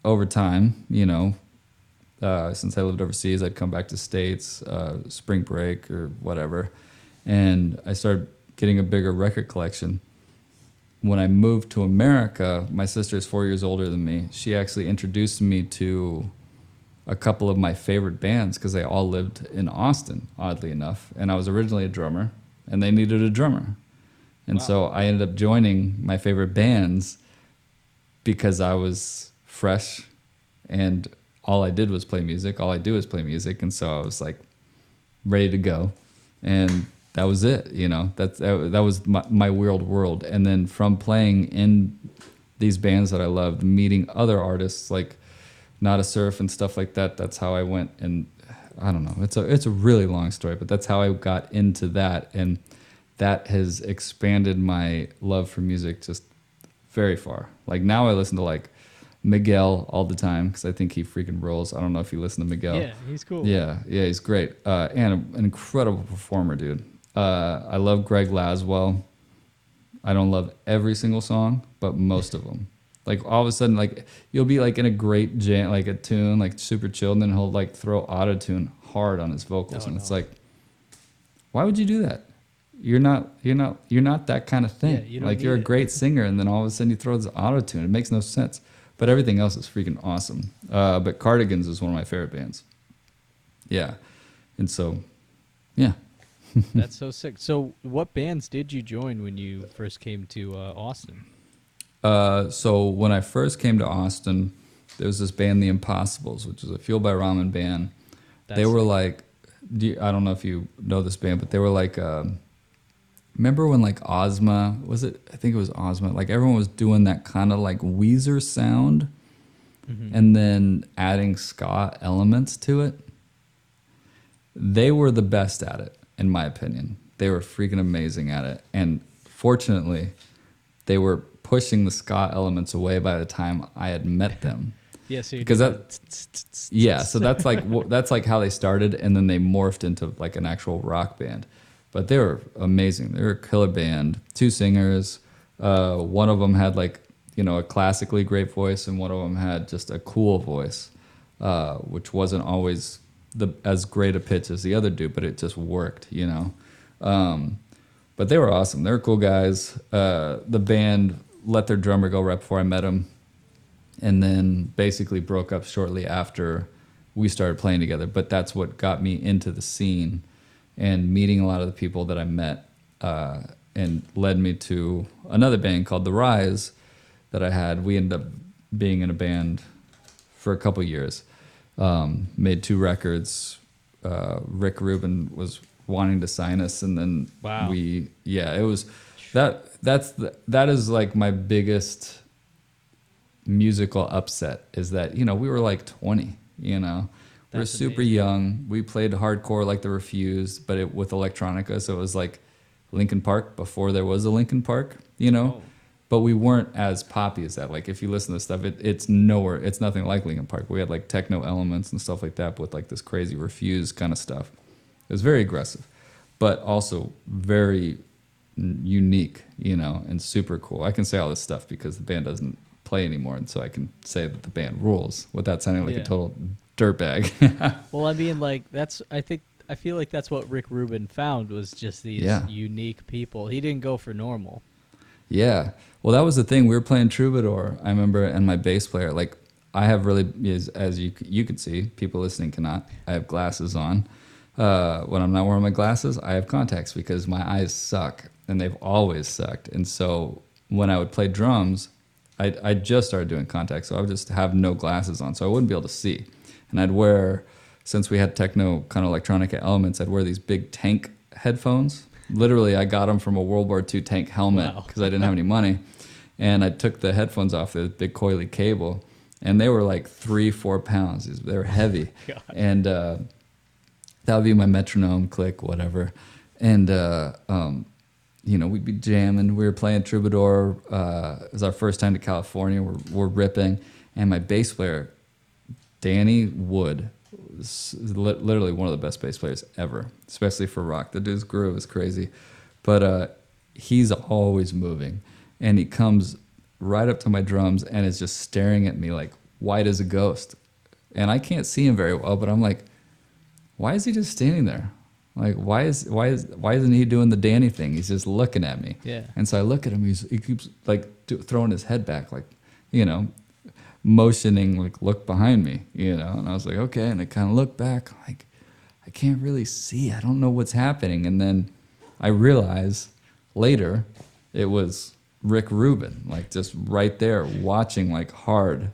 over time, you know, uh, since I lived overseas, I'd come back to states, uh, spring break or whatever, and I started getting a bigger record collection. When I moved to America, my sister is four years older than me. She actually introduced me to a couple of my favorite bands because they all lived in Austin, oddly enough. And I was originally a drummer, and they needed a drummer. And Wow. so I ended up joining my favorite bands because I was fresh and all I did was play music. All I do is play music. And so I was like ready to go. And that was it, you know, that's, that, was my, my weird world. And then from playing in these bands that I loved, meeting other artists like Not a Surf and stuff like that, that's how I went. And I don't know, it's a, it's a really long story, but that's how I got into that. And that has expanded my love for music just very far. Like now I listen to like Miguel all the time because I think he freaking rolls. I don't know if you listen to Miguel. Yeah, he's cool. Yeah, yeah, he's great. Uh, and an incredible performer, dude. Uh, I love Greg Laswell. I don't love every single song, but most of them. Like all of a sudden, like you'll be like in a great jam, like a tune, like super chilled, and then he'll like throw auto tune hard on his vocals, Oh, and it's like, why would you do that? You're not, you're not, you're not that kind of thing. Yeah, you like you're a it. great singer, and then all of a sudden you throw this auto tune. It makes no sense. But everything else is freaking awesome. Uh, but Cardigans is one of my favorite bands. Yeah, and so, yeah. That's so sick. So, what bands did you join when you first came to uh, Austin? Uh, so when I first came to Austin, there was this band, The Impossibles, which is a Fueled by Ramen band. they That's- were like, do you- I don't know if you know this band, but they were like, um, remember when like Ozma was it? I think it was Ozma. Like everyone was doing that kind of like Weezer sound, Mm-hmm. and then adding ska elements to it. They were the best at it, in my opinion. They were freaking amazing at it, and fortunately, they were pushing the ska elements away by the time I had met them. Yeah, so Because that- the tss, tss, tss, Yeah, so that's like that's like how they started, and then they morphed into like an actual rock band. But they were amazing. They were a killer band. Two singers. Uh, one of them had like you know a classically great voice, and one of them had just a cool voice, uh, which wasn't always the as great a pitch as the other dude, but it just worked. You know. Um, but they were awesome. They're cool guys. Uh, the band let their drummer go right before I met him and then basically broke up shortly after we started playing together. But that's what got me into the scene and meeting a lot of the people that I met, uh, and led me to another band called The Rise that I had. We ended up being in a band for a couple years, um, made two records. Uh, Rick Rubin was wanting to sign us, and then Wow. we, yeah, it was that. That's the, that is like my biggest musical upset is that you know we were like 20 you know we were That's super amazing. young we played hardcore like the refused but it with electronica so it was like Linkin Park before there was a Linkin Park you know Oh. But we weren't as poppy as that like if you listen to stuff it, it's nowhere it's nothing like linkin park we had like techno elements and stuff like that with like this crazy refuse kind of stuff it was very aggressive but also very unique, you know, and super cool. I can say all this stuff because the band doesn't play anymore, and so I can say that the band rules without sounding like Yeah. a total dirtbag. Well, I mean, like that's. I think I feel like that's what Rick Rubin found was just these Yeah. unique people. He didn't go for normal. Yeah. Well, that was the thing. We were playing Troubadour. I remember, and my bass player, like, I have really, as, as you you can see, people listening cannot. I have glasses on. Uh, when I'm not wearing my glasses, I have contacts because my eyes suck, and they've always sucked. And so when I would play drums, I I just started doing contacts, so I would just have no glasses on, so I wouldn't be able to see. And I'd wear, since we had techno kind of electronica elements, I'd wear these big tank headphones. Literally, I got them from a World War II tank helmet Wow. because I didn't have any money, and I took the headphones off the big coily cable, and they were like three, four pounds. They were heavy, God. and uh, that would be my metronome click, whatever. And uh, um, you know, we'd be jamming. We were playing Troubadour. Uh, it was our first time to California. We're, we're ripping, and my bass player, Danny Wood, literally one of the best bass players ever, especially for rock. The dude's groove is crazy, but uh, he's always moving, and he comes right up to my drums and is just staring at me like white as a ghost, and I can't see him very well, but I'm like, why is he just standing there? Like, why is why is why isn't he doing the Danny thing? He's just looking at me. Yeah. And so I look at him. He's he keeps like throwing his head back, like you know, motioning like look behind me, you know. And I was like, okay. And I kind of look back, like I can't really see. I don't know what's happening. And then I realize later it was Rick Rubin, like just right there watching like hard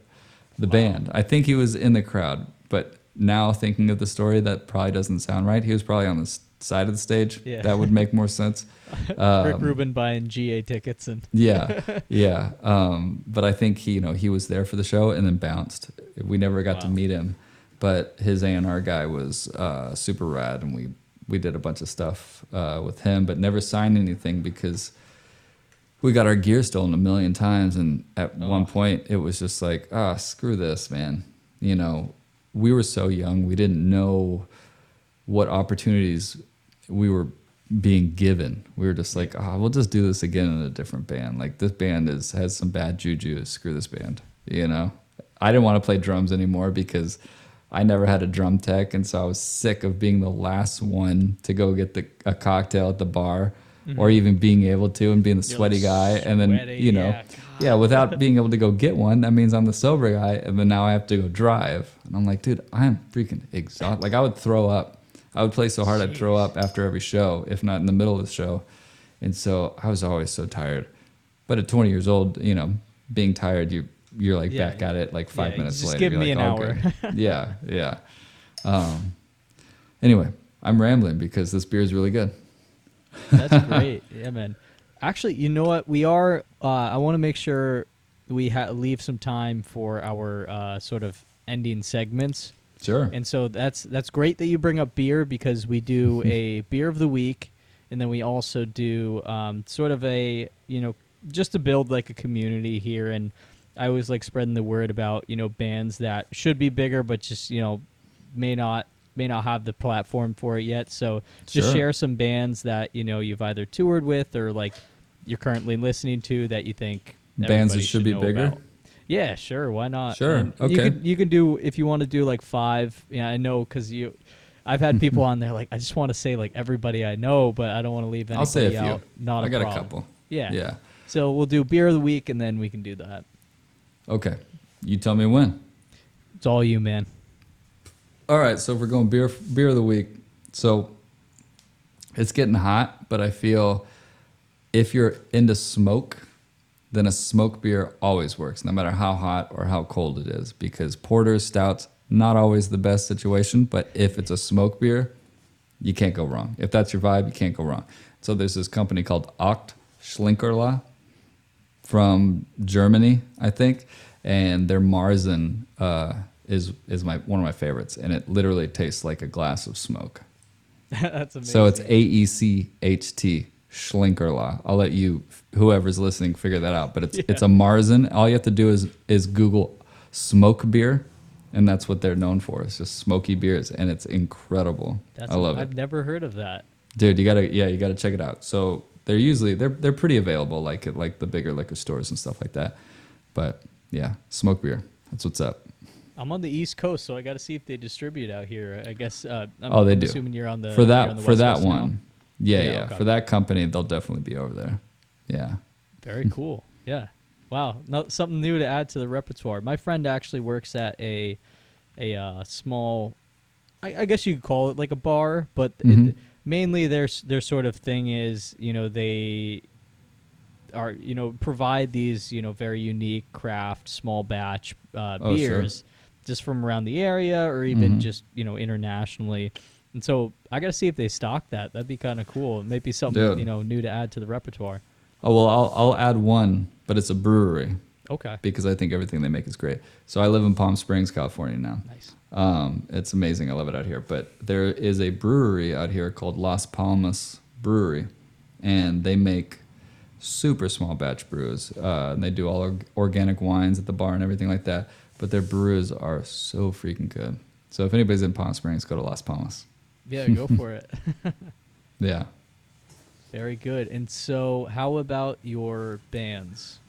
the band. I think he was in the crowd, but now thinking of the story, that probably doesn't sound right. He was probably on the side of the stage. Yeah. That would make more sense. Rick Um, Rubin buying GA tickets and yeah, yeah. Um, but I think he, you know, he was there for the show and then bounced. We never got to meet him, but his A and R guy was uh, super rad, and we we did a bunch of stuff uh, with him, but never signed anything because we got our gear stolen a million times, and at one point it was just like, ah, screw this, man. You know, we were so young, we didn't know what opportunities we were being given. We were just like, oh, we'll just do this again in a different band. Like this band is has some bad juju. Screw this band. You know, I didn't want to play drums anymore because I never had a drum tech, and so I was sick of being the last one to go get the a cocktail at the bar, mm-hmm. or even being able to and being the sweaty guy, and then sweaty, you know. yeah, Yeah, without being able to go get one, that means I'm the sober guy, and then now I have to go drive. And I'm like, dude, I'm freaking exhausted. Like, I would throw up. I would play so hard I'd throw up after every show, if not in the middle of the show. And so I was always so tired. But at 20 years old, you know, being tired, you you're like Yeah. back at it like five Yeah, minutes just later. give You're me like, an "Oh, hour." good." yeah, yeah. Um, anyway, I'm rambling because this beer is really good. That's great. Yeah, man. Actually, you know what? We are. Uh, I want to make sure we ha- leave some time for our uh, sort of ending segments, Sure. and so that's that's great that you bring up beer because we do a beer of the week, and then we also do um, sort of a you know just to build like a community here, and I always like spreading the word about you know bands that should be bigger but just you know may not may not have the platform for it yet. So just Sure. share some bands that you know you've either toured with or like you're currently listening to that you think Bands that should be bigger? about. Yeah, sure. Why not? Sure, And You okay. can you can do if you want to do like five. Yeah, I know because you. I've had people on there like I just want to say like everybody I know, but I don't want to leave anybody I'll say a few. Not I a got problem. a couple. Yeah. Yeah. So we'll do beer of the week and then we can do that. Okay. You tell me when. It's all you, man. All right, so we're going beer beer of the week. So it's getting hot, but I feel if you're into smoke, then a smoke beer always works, no matter how hot or how cold it is, because porters, stouts, not always the best situation, but if it's a smoke beer, you can't go wrong. If that's your vibe, you can't go wrong. So there's this company called Aecht Schlenkerla from Germany, I think, and their Marzen uh, is is my one of my favorites, and it literally tastes like a glass of smoke. That's amazing. So it's A E C H T Schlenkerla. I'll let you, whoever's listening, figure that out. But it's it's a Marzen. All you have to do is is Google smoke beer, and that's what they're known for. It's just smoky beers, and it's incredible. That's I love it. I've never heard of that. dude. You gotta yeah, you gotta check it out. So they're usually they're they're pretty available, like at like the bigger liquor stores and stuff like that. But yeah, smoke beer. That's what's up. I'm on the East Coast, so I got to see if they distribute out here. I guess. Uh, I'm, Oh, they I'm do. Assuming you're on the for that the for West that Coast now. Yeah, Yeah, yeah. For that company, they'll definitely be over there. Yeah. Very cool. Yeah. Wow. No, something new to add to the repertoire. My friend actually works at a a uh, small, I, I guess you could call it like a bar, but Mhm. it, mainly their their sort of thing is you know they are you know provide these you know very unique craft small batch uh, Oh, sure. beers just from around the area or even Mhm. just you know internationally. And so I got to see if they stock that. That'd be kind of cool. Maybe something Dude. you know new to add to the repertoire. Oh well, I'll I'll add one, but it's a brewery Okay. because I think everything they make is great. So I live in Palm Springs, California now. Nice. Um, it's amazing. I love it out here. But there is a brewery out here called Las Palmas Brewery, and they make super small batch brews. Uh, and they do all org- organic wines at the bar and everything like that. But their brews are so freaking good. So if anybody's in Palm Springs, go to Las Palmas. Yeah, go for it. Yeah. Very good. And so, how about your bands?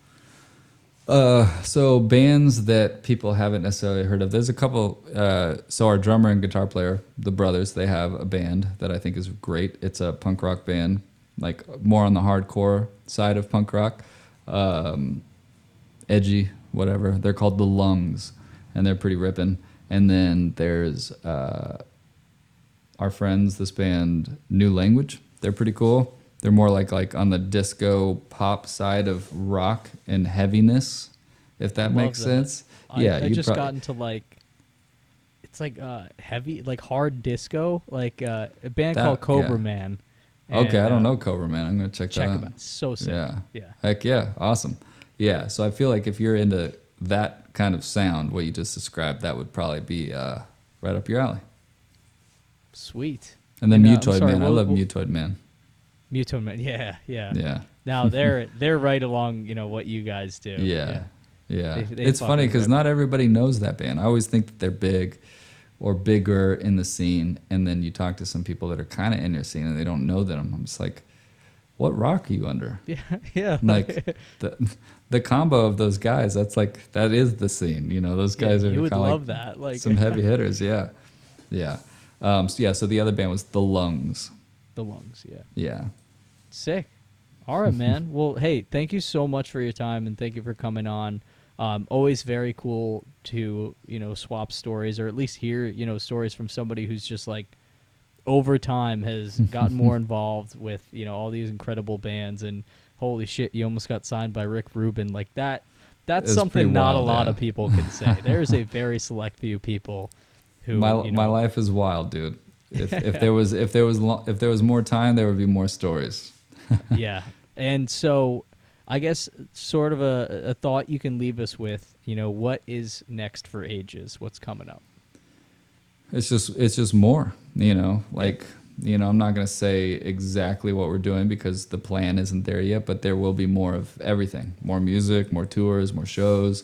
Uh, so bands that people haven't necessarily heard of. There's a couple. Uh, so our drummer and guitar player, the brothers, they have a band that I think is great. It's a punk rock band, like more on the hardcore side of punk rock, um, edgy, whatever. They're called the Lungs, and they're pretty ripping. And then there's uh, our friends, this band, New Language. They're pretty cool. They're more like like on the disco pop side of rock and heaviness, if that Love makes that. sense. I, yeah, I you just prob- got into like, it's like uh heavy, like hard disco, like uh, a band That- called Cobra yeah. Man. Okay, I don't uh, know Cobra Man. I'm gonna check, Check that them out. out. So sick. Yeah. Yeah. Heck yeah, awesome. Yeah, so I feel like if you're into that kind of sound, what you just described, that would probably be uh, right up your alley. Sweet. And then And, uh, Mutoid sorry, Man, I what- love what- Mutoid Man. Muto Man. Yeah, yeah. Yeah, Now they're they're right along, you know, what you guys do. yeah, yeah. They- they it's funny because not everybody knows that band. I always think that they're big or bigger in the scene, and then you talk to some people that are kind of in your scene and they don't know them. I'm just like, what rock are you under? Yeah, yeah. Like the the combo of those guys. That's like that is the scene. You know, those Yeah, guys are you would kinda like love that. Like some heavy hitters. Yeah, yeah. Um, so yeah. So the other band was the Lungs. the lungs. Yeah. Yeah. Sick. All right, man. well, hey, thank you so much for your time and thank you for coming on. Um, always very cool to you know swap stories or at least hear you know stories from somebody who's just like over time has gotten more involved with you know all these incredible bands and holy shit, you almost got signed by Rick Rubin like that. That's something not a lot yeah. of people can say. There's a very select few people who my you my life is wild, dude. If if there was if there was lo- if there was more time, there would be more stories. yeah. And so I guess sort of a, a thought you can leave us with, you know, what is next for Aeges? What's coming up? It's just it's just more, you know, like you know, I'm not gonna say exactly what we're doing because the plan isn't there yet, but there will be more of everything, more music, more tours, more shows,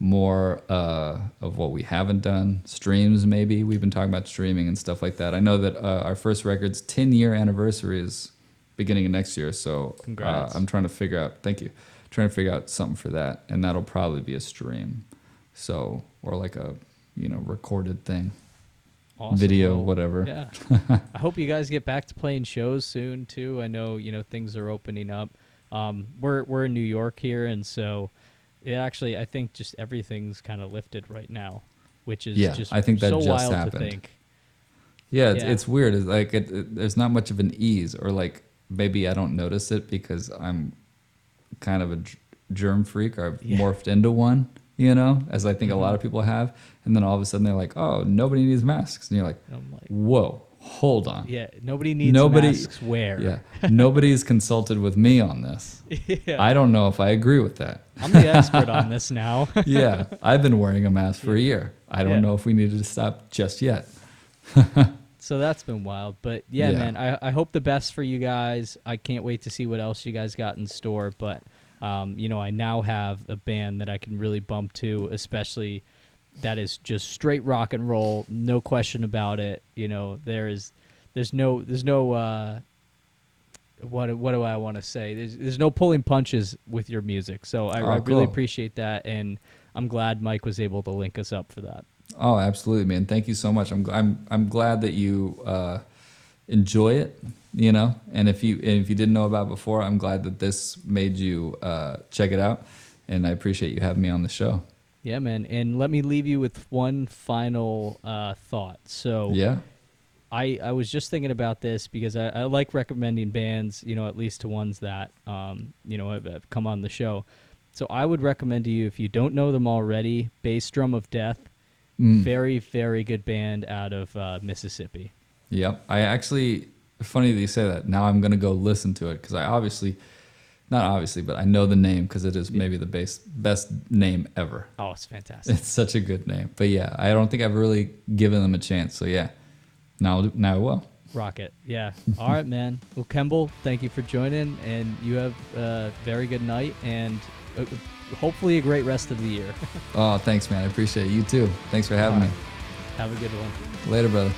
more uh, of what we haven't done, streams maybe. We've been talking about streaming and stuff like that. I know that uh, our first record's 10 year anniversary is beginning of next year, so uh, I'm trying to figure out. Thank you. Trying to figure out something for that, and that'll probably be a stream, so or like a you know recorded thing Awesome. video, whatever. Yeah. I hope you guys get back to playing shows soon too. I know, you know, things are opening up. Um, we're we're in New York here and so it actually I think just everything's kind of lifted right now, which is Yeah, just I think that so just wild happened. to think. Yeah, it's, Yeah. it's weird. It's like it, it- there's not much of an ease, or like maybe I don't notice it because I'm kind of a germ freak, or I've Yeah. morphed into one. You know, as I think a lot mm-hmm. of people have, and then all of a sudden they're like, "Oh, nobody needs masks," and you're like, like, "Whoa, hold on." yeah, nobody needs Nobody- masks where. Yeah, nobody's consulted with me on this. yeah. I don't know if I agree with that. I'm the expert on this now. yeah, I've been wearing a mask for a year. I don't Yeah. know if we needed to stop just yet. So that's been wild. But yeah, Yeah. man, I, I hope the best for you guys. I can't wait to see what else you guys got in store. But, um, you know, I now have a band that I can really bump to, especially that is just straight rock and roll, no question about it. You know, there is, there's no, there's no, uh, what what do I want to say? There's there's no pulling punches with your music. So I, Oh, I really cool. appreciate that, and I'm glad Mike was able to link us up for that. Oh, absolutely, man. Thank you so much. I'm I'm I'm glad that you uh, enjoy it. You know, and if you and if you didn't know about it before, I'm glad that this made you uh, check it out. And I appreciate you having me on the show. Yeah, man. And let me leave you with one final uh, thought. So Yeah. I, I was just thinking about this because I, I like recommending bands, you know, at least to ones that, um, you know, have, have come on the show. So I would recommend to you, if you don't know them already, Bass Drum of Death. Mm. Very, very good band out of uh, Mississippi. Yep. I actually, funny that you say that. Now I'm going to go listen to it because I obviously, not obviously, but I know the name because it is maybe the base, best name ever. Oh, it's fantastic. It's such a good name. But yeah, I don't think I've really given them a chance. So yeah, now, now I will. Rocket. Yeah. All right, man. Well, Kemble, thank you for joining, and you have a very good night and uh, hopefully a great rest of the year. Oh, thanks, man. I appreciate it. You too. Thanks for having All me. Have a good one. Later, brother.